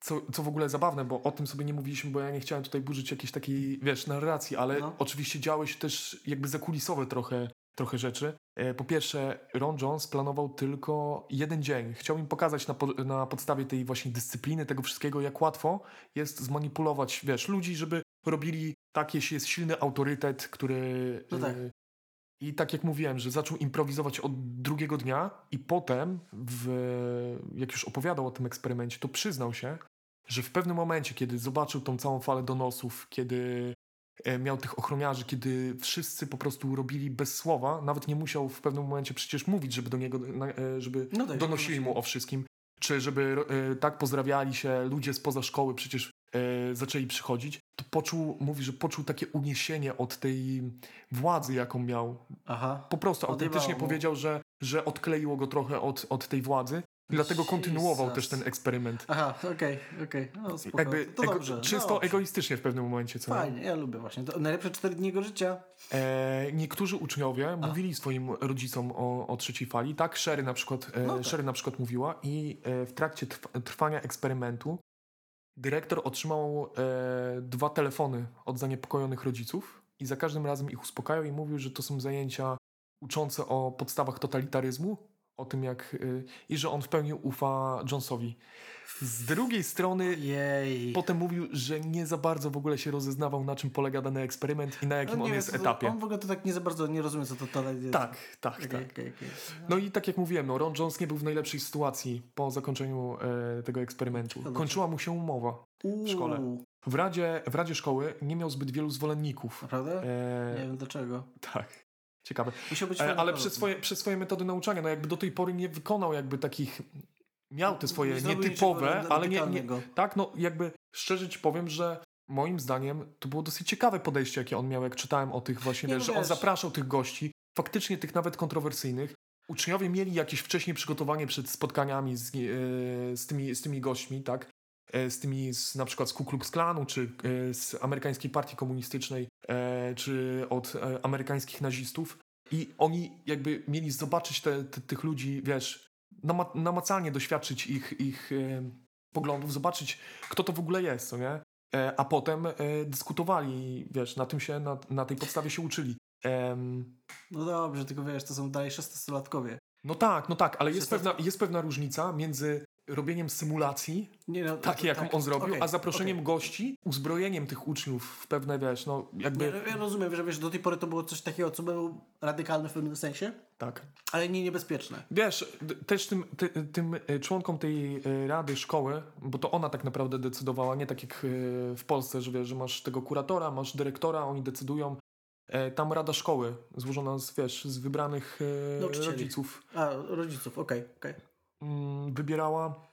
Co, co w ogóle zabawne, bo o tym sobie nie mówiliśmy, bo ja nie chciałem tutaj burzyć jakiejś takiej, wiesz, narracji, ale No. oczywiście działy się też jakby zakulisowe trochę, trochę rzeczy. E, Po pierwsze, Ron Jones planował tylko jeden dzień. Chciał im pokazać na, po, na podstawie tej właśnie dyscypliny, tego wszystkiego, jak łatwo jest zmanipulować, wiesz, ludzi, żeby robili tak, jeśli jest silny autorytet, który... No tak. e, I tak jak mówiłem, że zaczął improwizować od drugiego dnia i potem, w, jak już opowiadał o tym eksperymencie, to przyznał się, że w pewnym momencie, kiedy zobaczył tą całą falę donosów, kiedy e, miał tych ochroniarzy, kiedy wszyscy po prostu robili bez słowa, nawet nie musiał w pewnym momencie przecież mówić, żeby do niego, e, żeby No tak, donosili mu o wszystkim, czy żeby e, tak pozdrawiali się ludzie spoza szkoły, przecież e, zaczęli przychodzić, to poczuł, mówi, że poczuł takie uniesienie od tej władzy, jaką miał. Aha. Po prostu Odjebało autentycznie mu. powiedział, że, że odkleiło go trochę od, od tej władzy. Dlatego kontynuował Jesus. też ten eksperyment. Aha, okej, okej. No spoko. Jakby to ego, dobrze. czysto no. egoistycznie w pewnym momencie. Co nie? Fajnie, ja lubię właśnie. To najlepsze cztery dni jego życia. E, niektórzy uczniowie mówili swoim rodzicom o, o trzeciej fali. Tak, Sherry na przykład, e, No tak. Sherry na przykład mówiła i e, w trakcie trw trwania eksperymentu dyrektor otrzymał e, dwa telefony od zaniepokojonych rodziców i za każdym razem ich uspokajał i mówił, że to są zajęcia uczące o podstawach totalitaryzmu, o tym jak... E, I że on w pełni ufa Jonesowi. Z drugiej strony Jej. potem mówił, że nie za bardzo w ogóle się rozeznawał, na czym polega dany eksperyment i na jakim No on wiem, jest etapie. On w ogóle to tak nie za bardzo nie rozumie, co to to jest. Tak, tak, Okej, tak. okej, okej. No i tak jak mówiłem, no, Ron Jones nie był w najlepszej sytuacji po zakończeniu e, tego eksperymentu. Kończyła mu się umowa. Uuu, szkole. W Radzie, w Radzie Szkoły nie miał zbyt wielu zwolenników. Naprawdę? E, Nie wiem dlaczego. tak, ciekawe. Musiał być E, ale przez swoje, przez swoje metody nauczania, no jakby do tej pory nie wykonał jakby takich... Miał te swoje Nie nietypowe, ale nie, nie... Tak, no jakby szczerze ci powiem, że moim zdaniem to było dosyć ciekawe podejście, jakie on miał, jak czytałem o tych właśnie, Nie, no że on wiesz. zapraszał tych gości, faktycznie tych nawet kontrowersyjnych. Uczniowie mieli jakieś wcześniej przygotowanie przed spotkaniami z, e, z, tymi, z tymi gośćmi, tak? E, Z tymi z, na przykład z Ku Klux Klanu, czy e, z amerykańskiej partii komunistycznej, czy od amerykańskich nazistów. I oni jakby mieli zobaczyć te, te, tych ludzi, wiesz, namacalnie doświadczyć ich, ich e, poglądów, zobaczyć, kto to w ogóle jest, co nie? e, a potem e, dyskutowali, wiesz, na tym się, na, na tej podstawie się uczyli. Em, No dobrze, tylko wiesz, to są dalej 16-latkowie. no tak, no tak, ale jest 16 pewna, jest pewna różnica między robieniem symulacji, Nie, no, takie jaką tak, on zrobił, okej, a zaproszeniem okej. gości, uzbrojeniem tych uczniów w pewne, wiesz, no jakby... Nie, no, ja rozumiem, że wiesz, do tej pory to było coś takiego, co było radykalne w pewnym sensie, Tak. ale nie niebezpieczne. Wiesz, też tym, ty, tym e, członkom tej e, rady szkoły, bo to ona tak naprawdę decydowała, nie tak jak e, w Polsce, że wiesz, że masz tego kuratora, masz dyrektora, oni decydują. Tam rada szkoły, złożona z, wiesz, z wybranych rodziców, A, rodziców, okej, okej. mm, wybierała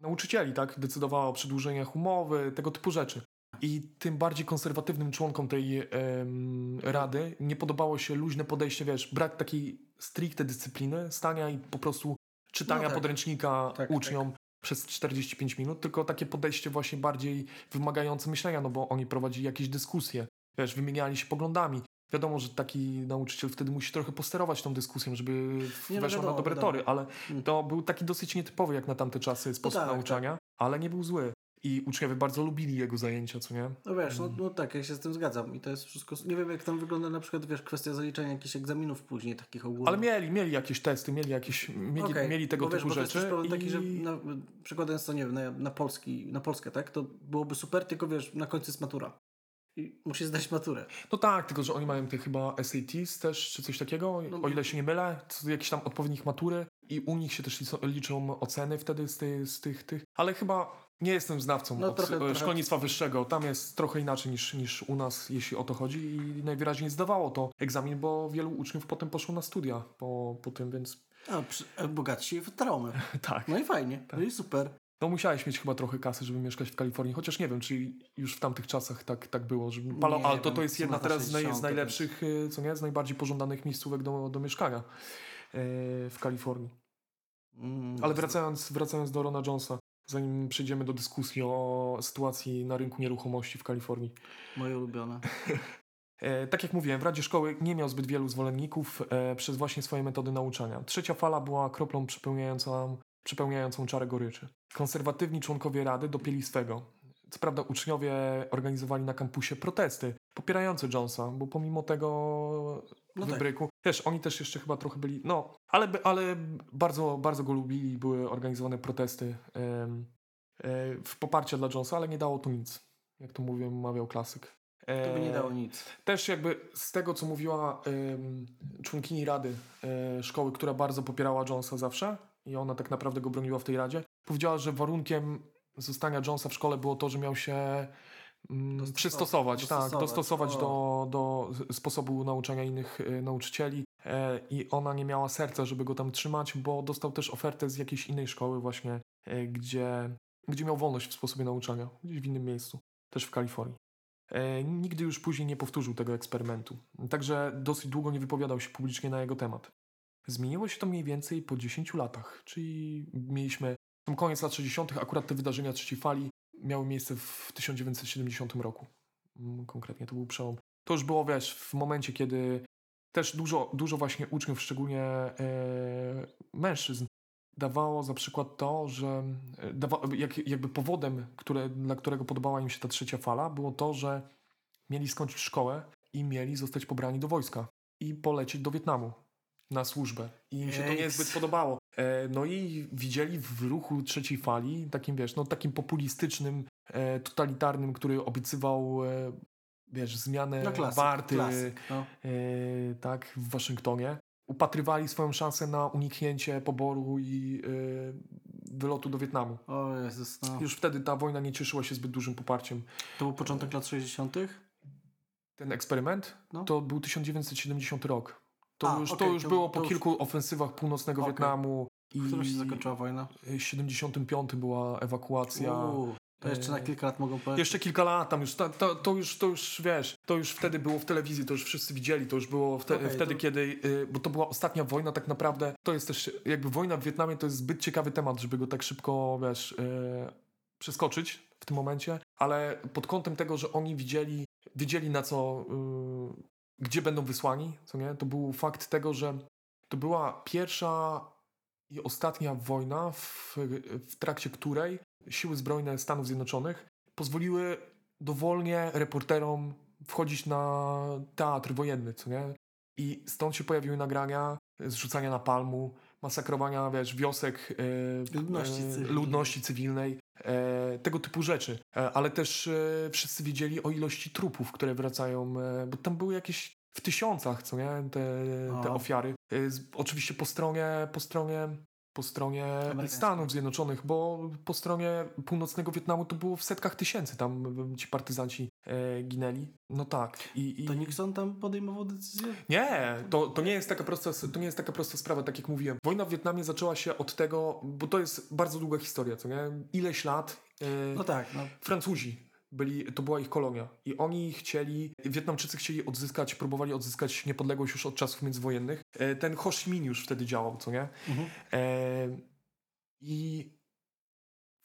nauczycieli, tak? Decydowała o przedłużeniach umowy, tego typu rzeczy. I tym bardziej konserwatywnym członkom tej em, rady nie podobało się luźne podejście, wiesz, brak takiej stricte dyscypliny, stania i po prostu czytania No tak. podręcznika Tak, uczniom przez 45 minut, tylko takie podejście właśnie bardziej wymagające myślenia, no bo oni prowadzili jakieś dyskusje, wiesz, wymieniali się poglądami. Wiadomo, że taki nauczyciel wtedy musi trochę posterować tą dyskusją, żeby Nie, no weszła wiadomo, na dobre wiadomo. tory, ale Mm. to był taki dosyć nietypowy jak na tamte czasy sposób tak, nauczania, ale nie był zły. I uczniowie bardzo lubili jego zajęcia, co nie? No wiesz, no, no tak, ja się z tym zgadzam i to jest wszystko, nie wiem jak tam wygląda na przykład, wiesz, kwestia zaliczenia jakichś egzaminów później, takich ogólnych. Ale mieli, mieli jakieś testy, mieli jakieś, mieli, Okej, mieli tego bo wiesz, typu bo to jest rzeczy. problem taki, i... że na, przykładając to, nie wiem, na, na, Polski, na Polskę, tak, to byłoby super, tylko wiesz, na końcu jest matura. I musisz zdać maturę. No tak, tylko że oni mają te chyba SATs też, czy coś takiego, No. o ile się nie mylę, to jakieś tam odpowiednich matury i u nich się też liczą, oceny wtedy z, tej, z tych, tych, ale chyba nie jestem znawcą No od trochę- e, trochę- szkolnictwa wyższego, tam jest trochę inaczej niż, niż u nas, jeśli o to chodzi i najwyraźniej zdawało to egzamin, bo wielu uczniów potem poszło na studia po, po tym, więc A, a bogatsi w traumy. tak. No i fajnie, no i super. No musiałeś mieć chyba trochę kasy, żeby mieszkać w Kalifornii, chociaż nie wiem, czy już w tamtych czasach tak, tak było. Że Palo Alto wiem, to jest jedna teraz z, naj, 60, z najlepszych, y, co nie, z najbardziej pożądanych miejscówek do, do mieszkania e, w Kalifornii. Mm, Ale wracając, wracając do Rona Jonesa, zanim przejdziemy do dyskusji o sytuacji na rynku nieruchomości w Kalifornii. Moje ulubione. E, tak jak mówiłem, w Radzie Szkoły nie miał zbyt wielu zwolenników e, przez właśnie swoje metody nauczania. Trzecia fala była kroplą przepełniającą, przepełniającą czarę goryczy. Konserwatywni członkowie Rady dopieli swego. Co prawda uczniowie organizowali na kampusie protesty popierające Jonesa, bo pomimo tego No tak. wybryku, też oni też jeszcze chyba trochę byli, no, ale, ale bardzo, bardzo go lubili, były organizowane protesty em, e, w poparcie dla Jonesa, ale nie dało to nic, jak to mówił, mawiał klasyk. To by nie E, dało nic. też jakby z tego, co mówiła ym, członkini rady y, szkoły, która bardzo popierała Jonesa zawsze i ona tak naprawdę go broniła w tej radzie, powiedziała, że warunkiem zostania Jonesa w szkole było to, że miał się mm, Dostosować- przystosować, tak, dostosować, dostosować o. do, do sposobu nauczania innych y, nauczycieli e, i ona nie miała serca, żeby go tam trzymać, bo dostał też ofertę z jakiejś innej szkoły właśnie, e, gdzie, gdzie miał wolność w sposobie nauczania, gdzieś w innym miejscu, też w Kalifornii. E, nigdy już później nie powtórzył tego eksperymentu. Także dosyć długo nie wypowiadał się publicznie na jego temat. Zmieniło się to mniej więcej po 10 latach, czyli mieliśmy tam koniec lat 60., akurat te wydarzenia trzeciej fali miały miejsce w 1970 roku. Mm, Konkretnie to był przełom. To już było, wiesz, w momencie, kiedy też dużo, dużo właśnie uczniów, szczególnie e, mężczyzn, dawało za przykład to, że e, dawa, jak, jakby powodem, które, dla którego podobała im się ta trzecia fala, było to, że mieli skończyć szkołę i mieli zostać pobrani do wojska i polecieć do Wietnamu na służbę. I im się to Jejks. niezbyt podobało. E, no i widzieli w ruchu trzeciej fali, takim wiesz, no takim populistycznym, e, totalitarnym, który obiecywał wiesz, zmianę No klasyk, warty klasyk. No. tak, w Waszyngtonie. Upatrywali swoją szansę na uniknięcie poboru i wylotu do Wietnamu. O Jezus, no. Już wtedy ta wojna nie cieszyła się zbyt dużym poparciem. To był początek lat 60. Ten eksperyment No. to był 1970 rok. To A, już, okej, to już to- było po już- kilku ofensywach północnego Okej. Wietnamu. I W którym się zakończyła wojna? w 75 była ewakuacja. Uuu, to jeszcze na e, kilka lat mogą polecieć. Jeszcze kilka lat tam już, to, to, to już, to już wiesz, to już wtedy było w telewizji, to już wszyscy widzieli, to już było wte, Okej, wtedy, to- kiedy, y, bo to była ostatnia wojna tak naprawdę, to jest też, jakby wojna w Wietnamie to jest zbyt ciekawy temat, żeby go tak szybko, wiesz, przeskoczyć w tym momencie, ale pod kątem tego, że oni widzieli, wiedzieli na co, gdzie będą wysłani, co nie, to był fakt tego, że to była pierwsza i ostatnia wojna, w, w trakcie której siły zbrojne Stanów Zjednoczonych pozwoliły dowolnie reporterom wchodzić na teatr wojenny, co nie? I stąd się pojawiły nagrania zrzucania na palmu, masakrowania, wiesz, wiosek, e, Ludności e, cywilnej. ludności cywilnej tego typu rzeczy. E, ale też e, wszyscy wiedzieli o ilości trupów, które wracają, e, bo tam były jakieś w tysiącach, co nie, te, te O. ofiary. E, oczywiście po stronie, po stronie po stronie. Stanów Zjednoczonych, bo po stronie północnego Wietnamu to było w setkach tysięcy tam ci partyzanci e, ginęli. No tak. I, i... To Nixon tam podejmował decyzję? Nie, to, to, nie jest taka prosta, to nie jest taka prosta sprawa, tak jak mówiłem. Wojna w Wietnamie zaczęła się od tego, bo to jest bardzo długa historia, co nie? Ileś lat e, No tak, no. Francuzi byli, to była ich kolonia i oni chcieli, Wietnamczycy chcieli odzyskać, próbowali odzyskać niepodległość już od czasów międzywojennych. E, ten Ho Chi Minh już wtedy działał, co nie? Mhm. E, I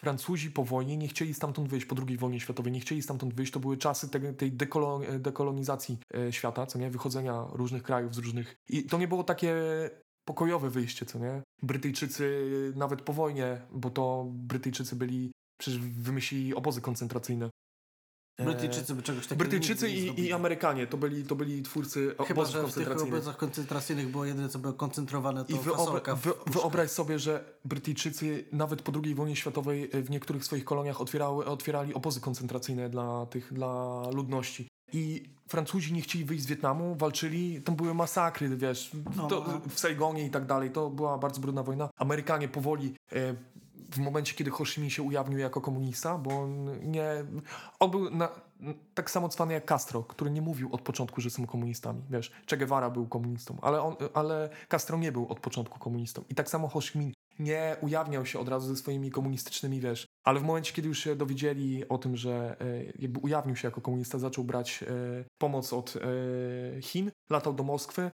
Francuzi po wojnie nie chcieli stamtąd wyjść, po II wojnie światowej, nie chcieli stamtąd wyjść. To były czasy te, tej dekolo- dekolonizacji e, świata, co nie? Wychodzenia różnych krajów z różnych... I to nie było takie pokojowe wyjście, co nie? Brytyjczycy nawet po wojnie, bo to Brytyjczycy byli, przecież wymyślili obozy koncentracyjne. E, Brytyjczycy by czegoś takiego Brytyjczycy i, i Amerykanie to byli, to byli twórcy Chyba, obozów że w tych koncentracyjnych. obozach koncentracyjnych było jedyne, co było koncentrowane, to I wyobra- wy- wyobraź sobie, że Brytyjczycy nawet po II wojnie światowej e, w niektórych swoich koloniach otwierały, otwierali obozy koncentracyjne dla tych, dla ludności. I Francuzi nie chcieli wyjść z Wietnamu, walczyli, tam były masakry, wiesz, No, to, no. w Saigonie i tak dalej, to była bardzo brudna wojna. Amerykanie powoli, e, w momencie, kiedy Ho Chi Minh się ujawnił jako komunista, bo on nie, on był na, tak samo cwany jak Castro, który nie mówił od początku, że są komunistami, wiesz, Che Guevara był komunistą, ale, on, ale Castro nie był od początku komunistą. I tak samo Ho Chi Minh nie ujawniał się od razu ze swoimi komunistycznymi, wiesz, ale w momencie, kiedy już się dowiedzieli o tym, że e, jakby ujawnił się jako komunista, zaczął brać e, pomoc od e, Chin, latał do Moskwy,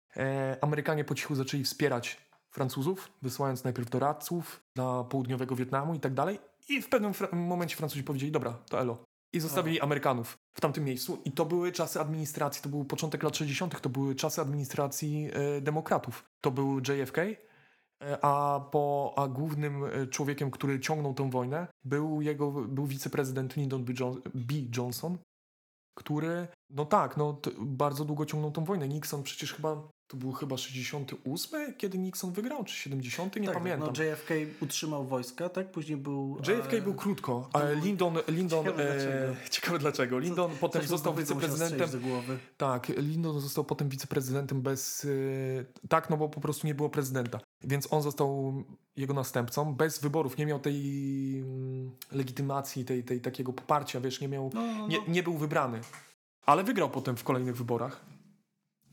Amerykanie po cichu zaczęli wspierać Francuzów, wysyłając najpierw doradców dla południowego Wietnamu i tak dalej. I w pewnym fra- momencie Francuzi powiedzieli, dobra, to elo. I zostawili Amerykanów w tamtym miejscu. I to były czasy administracji, to był początek lat 60., to były czasy administracji e, demokratów. To był JFK, e, a, po, a głównym e, człowiekiem, który ciągnął tę wojnę, był jego był wiceprezydent Lyndon B. Johnson który, no tak, no bardzo długo ciągnął tą wojnę. Nixon przecież chyba, to był chyba 68, kiedy Nixon wygrał, czy 70, nie tak, pamiętam. No, JFK utrzymał wojska, tak? Później był... JFK e, był krótko, ale Lyndon, Lyndon Ciekawe e, dlaczego. ciekawe dlaczego. Lyndon potem coś mu został wiceprezydentem. Tak, Lyndon został potem wiceprezydentem bez. y, tak, no bo po prostu nie było prezydenta. Więc on został jego następcą bez wyborów. Nie miał tej mm, legitymacji, tej, tej takiego poparcia, wiesz, nie miał. No, no, no. Nie, nie był wybrany. Ale wygrał potem w kolejnych wyborach.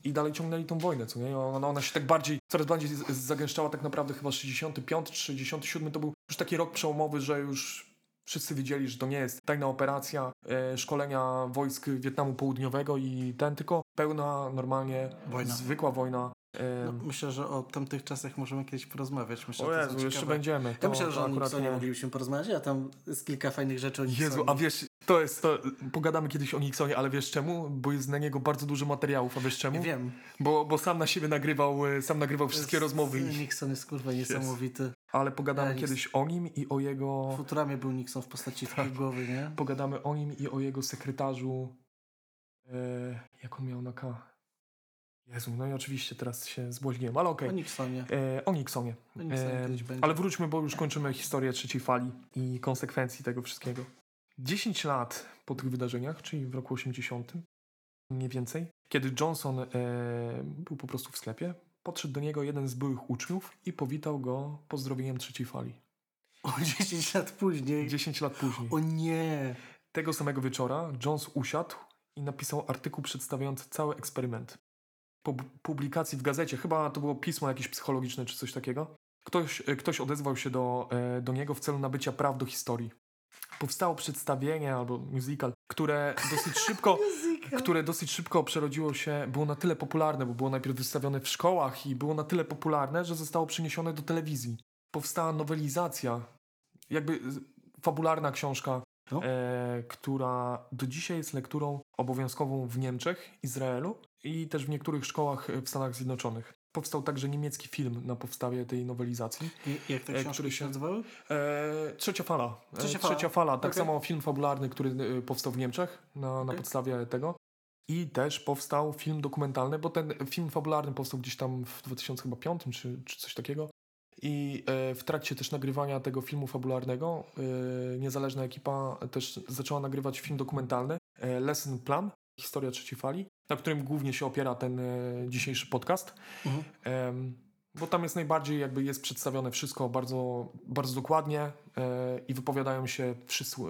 I dalej ciągnęli tą wojnę, co nie? Ona, ona się tak bardziej, coraz bardziej zagęszczała tak naprawdę chyba 65, 67 to był już taki rok przełomowy, że już wszyscy wiedzieli, że to nie jest tajna operacja e, szkolenia wojsk Wietnamu Południowego i ten, tylko pełna, normalnie, Wojna. zwykła wojna. No, myślę, że o tamtych czasach możemy kiedyś porozmawiać. Myślę, o Jezu, jeszcze ciekawe- będziemy. Ja To- myślę, to że o Nixonie nie- moglibyśmy porozmawiać, a tam jest kilka fajnych rzeczy o Nixonie. Jezu, a wiesz, to jest to, pogadamy kiedyś o Nixonie, ale wiesz czemu? Bo jest na niego bardzo dużo materiałów, a wiesz czemu? Wiem. Bo, bo sam na siebie nagrywał, e, sam nagrywał wszystkie Z- rozmowy, Nixon jest kurwa niesamowity. ale pogadamy Ja kiedyś o nim i o jego, W Futuramie był Nixon w postaci takiej głowy, nie? pogadamy o nim i o jego sekretarzu, e, jak on miał na K? Jezu, no i oczywiście teraz się zbłoźniłem, ale okej. O Nixonie. E, o Nixonie. O Nixonie E, ale wróćmy, bo już kończymy historię trzeciej fali i konsekwencji tego wszystkiego. 10 lat po tych wydarzeniach, czyli w roku 80, mniej więcej, kiedy Johnson e, był po prostu w sklepie, podszedł do niego jeden z byłych uczniów i powitał go pozdrowieniem trzeciej fali. O 10 lat później. 10 lat później. O nie. Tego samego wieczora Jones usiadł i napisał artykuł przedstawiający cały eksperyment. Publikacji w gazecie, chyba to było pismo jakieś psychologiczne czy coś takiego, ktoś, e, ktoś odezwał się do, e, do niego w celu nabycia praw do historii. Powstało przedstawienie albo musical, które dosyć szybko, które dosyć szybko przerodziło się, było na tyle popularne, bo było najpierw wystawione w szkołach i było na tyle popularne, że zostało przeniesione do telewizji. Powstała nowelizacja, jakby fabularna książka No. e, która do dzisiaj jest lekturą obowiązkową w Niemczech, Izraelu i też w niektórych szkołach e, w Stanach Zjednoczonych. powstał także niemiecki film na podstawie tej nowelizacji. I, jak te E, książki który się nazywały? E, trzecia fala. E, Trzecia fala. Trzecia fala. Tak samo film fabularny, który powstał w Niemczech na, na Okej. podstawie tego. I też powstał film dokumentalny, bo ten film fabularny powstał gdzieś tam w 2005 czy, czy coś takiego. I w trakcie też nagrywania tego filmu fabularnego niezależna ekipa też zaczęła nagrywać film dokumentalny Lesson Plan, historia trzeciej fali, na którym głównie się opiera ten e, dzisiejszy podcast. Mhm. Bo tam jest najbardziej jakby jest przedstawione wszystko bardzo, bardzo dokładnie e, i wypowiadają się wszyscy, e,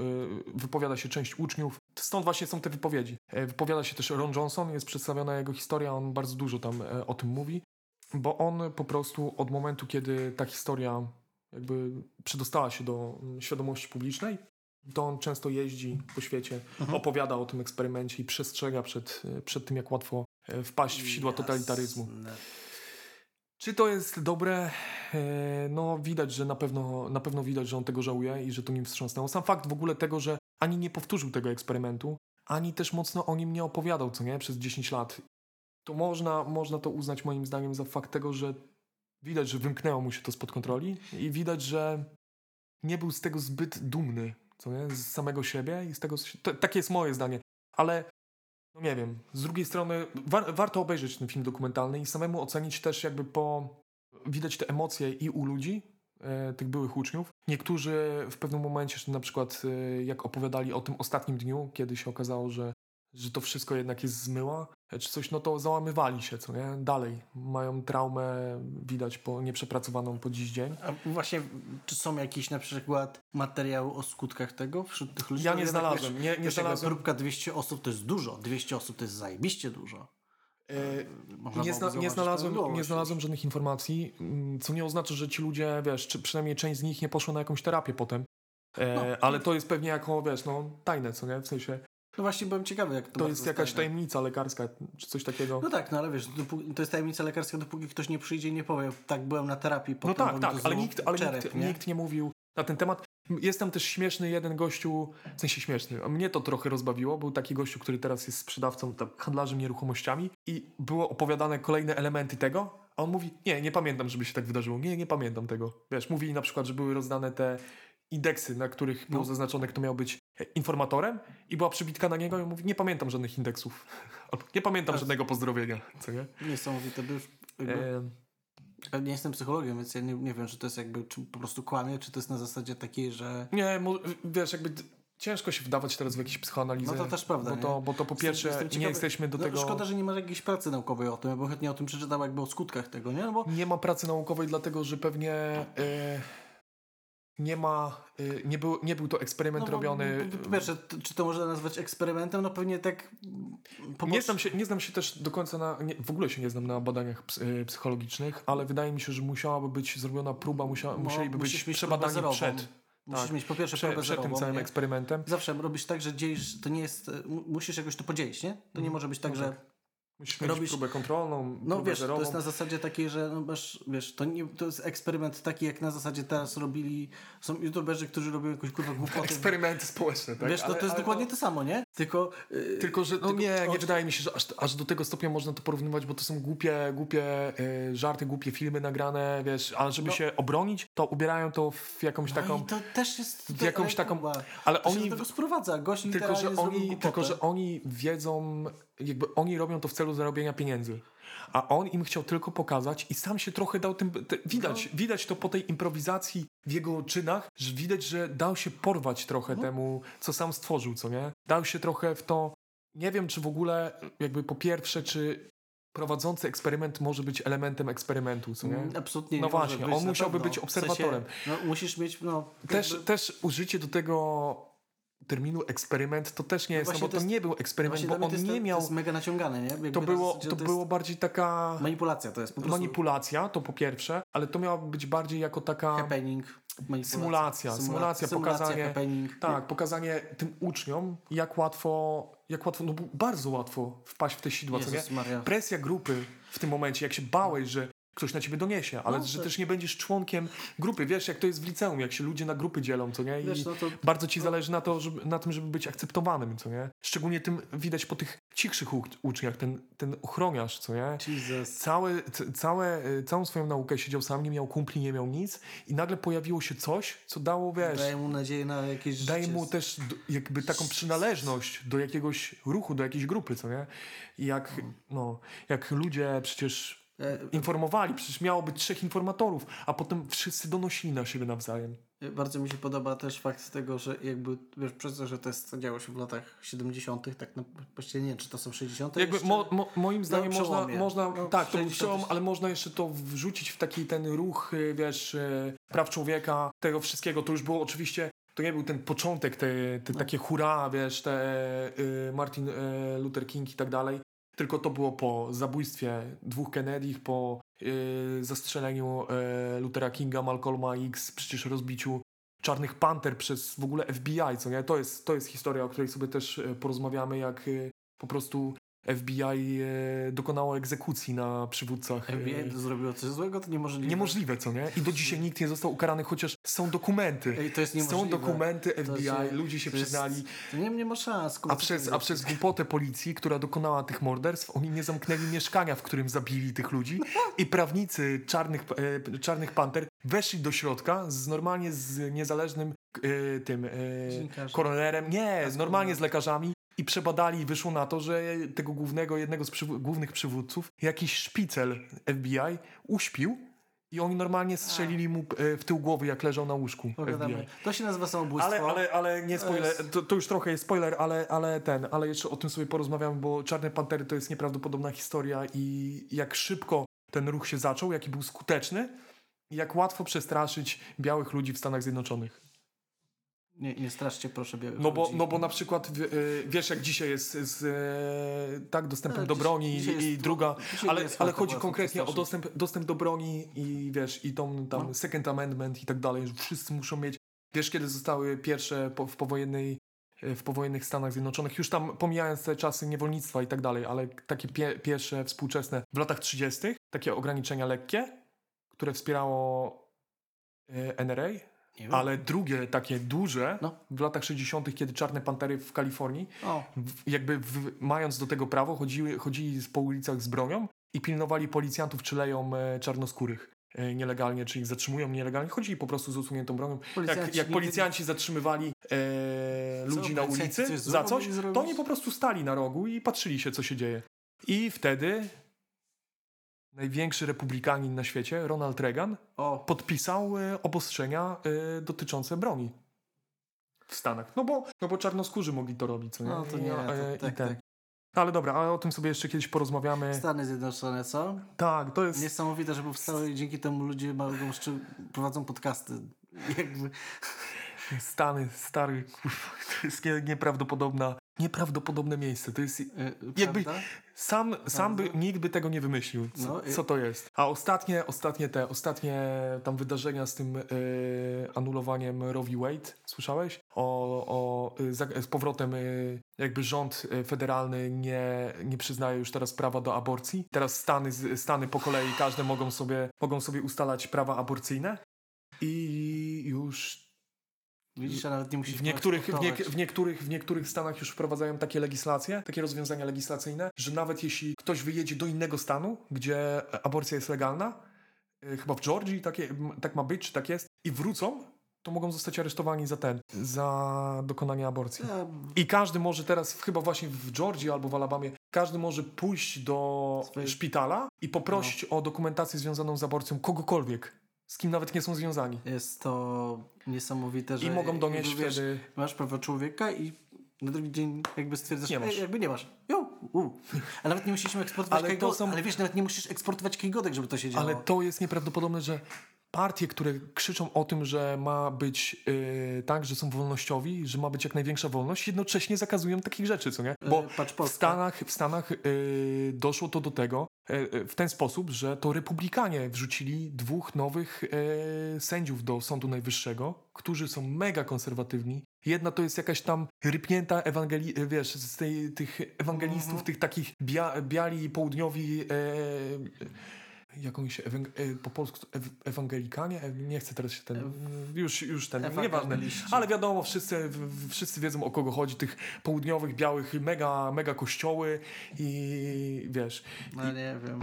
wypowiada się część uczniów. Stąd właśnie są te wypowiedzi. Wypowiada się też Ron Johnson, jest przedstawiona jego historia, on bardzo dużo tam o tym mówi, bo on po prostu od momentu, kiedy ta historia jakby przedostała się do mm, świadomości publicznej, to on często jeździ po świecie, Mhm. opowiada o tym eksperymencie i przestrzega przed, przed tym, jak łatwo e, wpaść w sidła totalitaryzmu. Czy to jest dobre? E, No widać, że na pewno, na pewno widać, że on tego żałuje i że to nim wstrząsnęło. Sam fakt w ogóle tego, że ani nie powtórzył tego eksperymentu, ani też mocno o nim nie opowiadał, co nie, przez 10 lat. To można, można to uznać moim zdaniem za fakt tego, że widać, że wymknęło mu się to spod kontroli i widać, że nie był z tego zbyt dumny, co nie, z samego siebie i z tego, to, takie jest moje zdanie. Ale no nie wiem, z drugiej strony war, warto obejrzeć ten film dokumentalny i samemu ocenić też jakby po... Widać te emocje i u ludzi, e, tych byłych uczniów. Niektórzy w pewnym momencie, na przykład e, jak opowiadali o tym ostatnim dniu, kiedy się okazało, że, że to wszystko jednak jest zmyła, e, czy coś, no to załamywali się, co nie? Dalej. Mają traumę, widać, po, nieprzepracowaną po dziś dzień. A właśnie, czy są jakieś na przykład materiały o skutkach tego wśród tych ludzi? Ja No nie znalazłem, wiesz, nie- nie znalazłem. Grupka 200 osób to jest dużo. 200 osób to jest zajebiście dużo. Można Nie, zna, nie, znalazłem, nie znalazłem żadnych informacji, mm, co nie oznacza, że ci ludzie, wiesz, czy przynajmniej część z nich nie poszła na jakąś terapię potem. E, No. ale to jest pewnie jako, wiesz, no tajne, co nie? W sensie, No właśnie byłem ciekawy, jak to to jest jakaś tajemnica lekarska, czy coś takiego. No tak, no ale wiesz, to jest tajemnica lekarska, dopóki ktoś nie przyjdzie i nie powie, tak, byłem na terapii, No potem tak, mi tak, to ale, nikt, ale czerep, nikt, nie? nikt nie mówił na ten temat. Jest tam też śmieszny jeden gościu, w sensie śmieszny, a mnie to trochę rozbawiło. Był taki gościu, który teraz jest sprzedawcą, tam, handlarzem nieruchomościami i było opowiadane kolejne elementy tego, a on mówi, nie, nie pamiętam, żeby się tak wydarzyło, nie, nie pamiętam tego. Wiesz, mówi na przykład, że były rozdane te indeksy, na których było No. zaznaczone, kto miał być e, informatorem i była przybitka na niego i on mówi, nie pamiętam żadnych indeksów. nie pamiętam Tak. żadnego pozdrowienia, co nie? Niesamowite, by już jakby, ja nie jestem psychologiem, więc ja nie, nie wiem, czy to jest jakby, czy po prostu kłamie, czy to jest na zasadzie takiej, że... Nie, wiesz, jakby ciężko się wdawać teraz w jakieś psychoanalizę. No to też prawda, Bo nie? to, bo to po pierwsze Jestem nie ciekawy- jesteśmy do no, tego... Szkoda, że nie ma jakiejś pracy naukowej o tym, ja bym chętnie o tym przeczytał jakby o skutkach tego, nie? No bo Nie ma pracy naukowej, dlatego że pewnie e, nie ma, e, nie, był, nie był to eksperyment no, robiony... T- czy to można nazwać eksperymentem? No pewnie tak... Po Nie znam, się, nie znam się też do końca na. Nie, w ogóle się nie znam na badaniach e, psychologicznych, ale wydaje mi się, że musiałaby być zrobiona próba, musia, No, musieliby być przebadani przed, Musisz tak, mieć po pierwsze przed, próbę przed tym całym nie? eksperymentem. Zawsze robisz tak, że dzielisz, to nie jest, mu- musisz jakoś to podzielić, nie? To nie może być tak, No że tak. Musisz robisz- próbę kontrolną, No próbę wiesz, zerową. to jest na zasadzie takiej, że no masz, wiesz, to, nie, to jest eksperyment taki, jak na zasadzie teraz robili, są youtuberzy, którzy robią jakąś kurwa głupoty. Eksperymenty społeczne, tak? Wiesz, to, Ale- to jest dokładnie to samo, nie? Tylko... yy, Tylko, że no Tylko nie, nie oczy- wydaje mi się, że aż, aż do tego stopnia można to porównywać, bo to są głupie, głupie e, żarty, głupie filmy nagrane, wiesz, ale żeby No. się obronić, to ubierają to w jakąś no taką... i to też jest... w jakąś ale taką- ale to się oni- do tego sprowadza. Gość Tylko że, oni, głupotę. tylko, że oni wiedzą, jakby oni robią to w celu zarobienia pieniędzy. A on im chciał tylko pokazać i sam się trochę dał tym. Te, widać, No. widać to po tej improwizacji w jego czynach, że widać, że dał się porwać trochę No. temu, co sam stworzył, co nie? Dał się trochę w to. Nie wiem, czy w ogóle, jakby po pierwsze, czy prowadzący eksperyment może być elementem eksperymentu, co nie? Mm, Absolutnie No nie właśnie, on musiałby pewno. być W obserwatorem. Sensie, no, musisz mieć, no... Też, jakby- też użycie do tego terminu eksperyment to też nie jest, no bo to to jest- nie był eksperyment, bo on to jest, nie to miał... jest mega naciągane, nie? Jakby To było, to jest było bardziej taka Manipulacja to jest po prostu manipulacja, to po pierwsze, ale to miało być bardziej jako taka happening, manipulacja. Symulacja, symulacja, pokazanie- happening. tak, pokazanie tym uczniom, jak łatwo, jak łatwo, no bardzo łatwo wpaść w te sidła? Jezus. Presja grupy w tym momencie, jak się bałeś, że ktoś na ciebie doniesie, ale No, że też nie będziesz członkiem grupy. Wiesz, jak to jest w liceum, jak się ludzie na grupy dzielą, co nie? I Wiesz, no to- bardzo ci zależy na, to, żeby, na tym, żeby być akceptowanym, co nie? Szczególnie tym widać po tych cichszych uczniach, ten, ten ochroniarz, co nie? Jesus. Całe, całe, y, całą swoją naukę siedział sam, nie miał kumpli, nie miał nic i nagle pojawiło się coś, co dało, wiesz, Daje mu nadzieję na jakieś daje życie. mu też jakby taką przynależność do jakiegoś ruchu, do jakiejś grupy, co nie? I jak, no, jak ludzie przecież informowali, przecież miało być trzech informatorów, a potem wszyscy donosili na siebie nawzajem. Bardzo mi się podoba też fakt tego, że jakby, wiesz, przez to, że to jest, działo się w latach 70., tak na, właściwie nie wiem, czy to są 60. Jakby mo, mo, moim zdaniem można, przełomie. można No, tak, to był 60 przełom, ale można jeszcze to wrzucić w taki ten ruch, wiesz, praw człowieka, tego wszystkiego. To już było oczywiście, to nie był ten początek, te, te No. takie hura, wiesz, te y, Martin y, Luther King i tak dalej. Tylko to było po zabójstwie dwóch Kennedych, po y, zastrzeleniu y, Luthera Kinga, Malcolma X, przecież rozbiciu Czarnych Panter przez w ogóle FBI, co nie? To jest, to jest historia, o której sobie też e, porozmawiamy, jak po prostu FBI e, dokonało egzekucji na przywódcach. e, FBI to zrobiło coś złego, to niemożliwe. Niemożliwe, co nie? I do dzisiaj nikt nie został ukarany, chociaż są dokumenty. Ej, to jest Są niemożliwe. dokumenty To FBI, ludzie się przyznali. To nie, nie ma szans. A przez, a przez głupotę policji, która dokonała tych morderstw, oni nie zamknęli mieszkania, w którym zabili tych ludzi i prawnicy czarnych, e, czarnych panter weszli do środka z normalnie z niezależnym e, tym e, koronerem, nie, normalnie z lekarzami i przebadali i wyszło na to, że tego głównego, jednego z przyw- głównych przywódców, jakiś szpicel FBI uśpił i oni normalnie strzelili mu e, w tył głowy, jak leżał na łóżku. To się nazywa samobójstwo. Ale, ale, ale nie spoiler, to, to już trochę jest spoiler, ale, ale ten, ale jeszcze o tym sobie porozmawiamy, bo Czarne Pantery to jest nieprawdopodobna historia i jak szybko ten ruch się zaczął, jaki był skuteczny i jak łatwo przestraszyć białych ludzi w Stanach Zjednoczonych. Nie, nie straszcie proszę białych No bo, ludzi. no bo na przykład y, wiesz jak dzisiaj jest z y, tak dostępem Ale do dziś- broni dzisiaj i jest druga, ale, ale chodzi konkretnie o dostęp, dostęp do broni i wiesz i tą tam No. second amendment i tak dalej, że wszyscy muszą mieć wiesz kiedy zostały pierwsze po, w powojennej w powojennych Stanach Zjednoczonych, już tam pomijając te czasy niewolnictwa i tak dalej, ale takie pie, pierwsze współczesne w latach 30. takie ograniczenia lekkie, które wspierało NRA. Ale drugie takie duże No. w latach 60., kiedy czarne pantery w Kalifornii, w, jakby w, mając do tego prawo, chodziły, chodzili po ulicach z bronią i pilnowali policjantów, czy leją e, czarnoskórych e, nielegalnie, czy ich zatrzymują nielegalnie. Chodzili po prostu z usuniętą bronią. Jak, Policjanci jak nigdy- policjanci zatrzymywali e, ludzi na policjanci ulicy coś za coś, to oni po prostu stali na rogu i patrzyli się, co się dzieje. I wtedy największy republikanin na świecie, Ronald Reagan, o, podpisał e, obostrzenia e, dotyczące broni w Stanach. No bo, no bo czarnoskórzy mogli to robić, co nie? No to nie, I, to e, tak, tak. Ale dobra, ale o tym sobie jeszcze kiedyś porozmawiamy. Stany Zjednoczone, co? Tak, to jest... Niesamowite, że powstały i dzięki temu ludzie mogą prowadzą podcasty. Jakby, Stany, stary, kurwa, to jest nie, nieprawdopodobna, nieprawdopodobne miejsce. To jest... e, Jakby prawda? Sam, sam by, nikt by tego nie wymyślił, co, No i- co to jest. A ostatnie, ostatnie te, ostatnie tam wydarzenia z tym e, anulowaniem Roe v. Wade, słyszałeś? O, o, z powrotem jakby rząd federalny nie, nie przyznaje już teraz prawa do aborcji. Teraz Stany, Stany po kolei każde mogą sobie, mogą sobie ustalać prawa aborcyjne i już Widzisz, a nawet nie musisz w niektórych, w, w, niektórych, w niektórych stanach już wprowadzają takie legislacje, takie rozwiązania legislacyjne, że nawet jeśli ktoś wyjedzie do innego stanu, gdzie aborcja jest legalna, y, chyba w Georgii takie, tak ma być, czy tak jest, i wrócą, to mogą zostać aresztowani za ten, za dokonanie aborcji. I każdy może teraz, chyba właśnie w Georgii albo w Alabamie, każdy może pójść do szpitala i poprosić o dokumentację związaną z aborcją kogokolwiek, z kim nawet nie są związani. jest to niesamowite, że I mogą jakby, wiesz, wtedy... masz prawa człowieka i na drugi dzień jakby stwierdzasz, Nie masz. jakby nie masz. Jo, u. A nawet nie musieliśmy eksportować Ale to kajgodek, są- ale wiesz, nawet nie musisz eksportować kajgodek, żeby to się działo. Ale to jest nieprawdopodobne, że partie, które krzyczą o tym, że ma być yy, tak, że są wolnościowi, że ma być jak największa wolność, jednocześnie zakazują takich rzeczy, co nie? Bo E, w. Stanach, w Stanach yy, doszło to do tego w ten sposób, że to republikanie wrzucili dwóch nowych yy, sędziów do Sądu Najwyższego, którzy są mega konserwatywni. Jedna to jest jakaś tam rypnięta ewangeli, wiesz, z tej, tych ewangelistów, Mhm. tych takich bia, biali południowi, e, jakąś e, po polsku ewangelikanie, E, nie chcę teraz się ten, już, już ten, nieważne, ale wiadomo, wszyscy, wszyscy wiedzą o kogo chodzi, tych południowych, białych, mega, mega kościoły i wiesz, No nie wiem.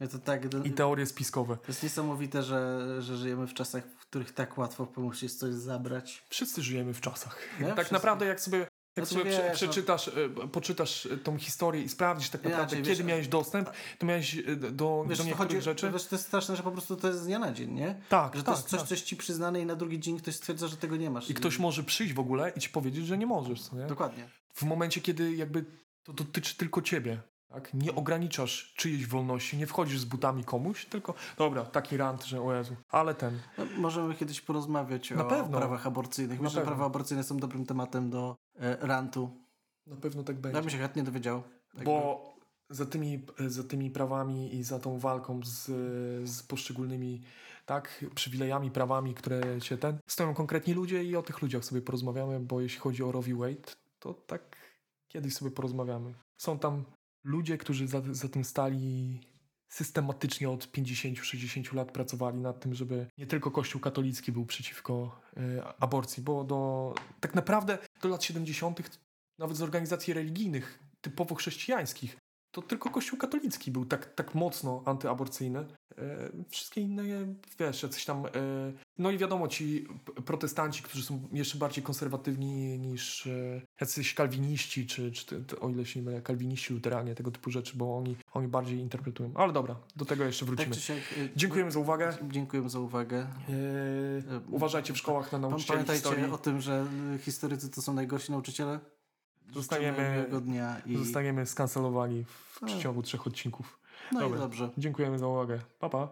Ja to tak... i teorie spiskowe. To jest niesamowite, że, że żyjemy w czasach, w których tak łatwo jest coś zabrać. Wszyscy żyjemy w czasach. Nie? tak Wszyscy. naprawdę jak sobie, jak Znaczy, sobie wiesz, no- przeczytasz, e, poczytasz e, tą historię i sprawdzisz tak naprawdę, Inaczej, kiedy wiesz, miałeś dostęp, to miałeś e, do, Wiesz, do niektórych chodzi, rzeczy. Wiesz, to jest straszne, że po prostu to jest z dnia na dzień, nie? tak, Że to tak, jest coś, tak. coś ci przyznane i na drugi dzień ktoś stwierdza, że tego nie masz. I ktoś może przyjść w ogóle i ci powiedzieć, że nie możesz, nie? Dokładnie. W momencie, kiedy jakby to dotyczy tylko ciebie. Tak? Nie ograniczasz czyjejś wolności, nie wchodzisz z butami komuś, tylko dobra, taki rant, że o Jezu. Ale ten, No, możemy kiedyś porozmawiać Na o pewno. prawach aborcyjnych. Myślę, że prawa aborcyjne są dobrym tematem do e, rantu. na pewno tak Ja będzie. bym się chętnie dowiedział. Bo za tymi, za tymi prawami i za tą walką z, z poszczególnymi tak, przywilejami, prawami, które się ten, stoją konkretni ludzie i o tych ludziach sobie porozmawiamy, bo jeśli chodzi o Roe v. Wade, to tak kiedyś sobie porozmawiamy. Są tam ludzie, którzy za, za tym stali systematycznie od 50-60 lat pracowali nad tym, żeby nie tylko Kościół katolicki był przeciwko e, aborcji, bo do, tak naprawdę do lat 70. nawet z organizacji religijnych, typowo chrześcijańskich, to tylko Kościół katolicki był tak, tak mocno antyaborcyjny. E, wszystkie inne, wiesz, jacyś tam... E, no i wiadomo, ci protestanci, którzy są jeszcze bardziej konserwatywni niż e, jacyś kalwiniści, czy, czy te, te, o ile się nie mylę, kalwiniści, luteranie, tego typu rzeczy, bo oni, oni bardziej interpretują. Ale dobra, do tego jeszcze Tak wrócimy. czy siak, e, Dziękujemy za uwagę. Dziękujemy za uwagę. E, uważajcie w szkołach na nauczycieli Pamiętajcie historii. o tym, że historycy to są najgorsi nauczyciele. Zostaniemy- dnia i... Zostaniemy skancelowani w przeciągu trzech odcinków. No i Dobra. dobrze. Dziękujemy za uwagę. Pa, pa.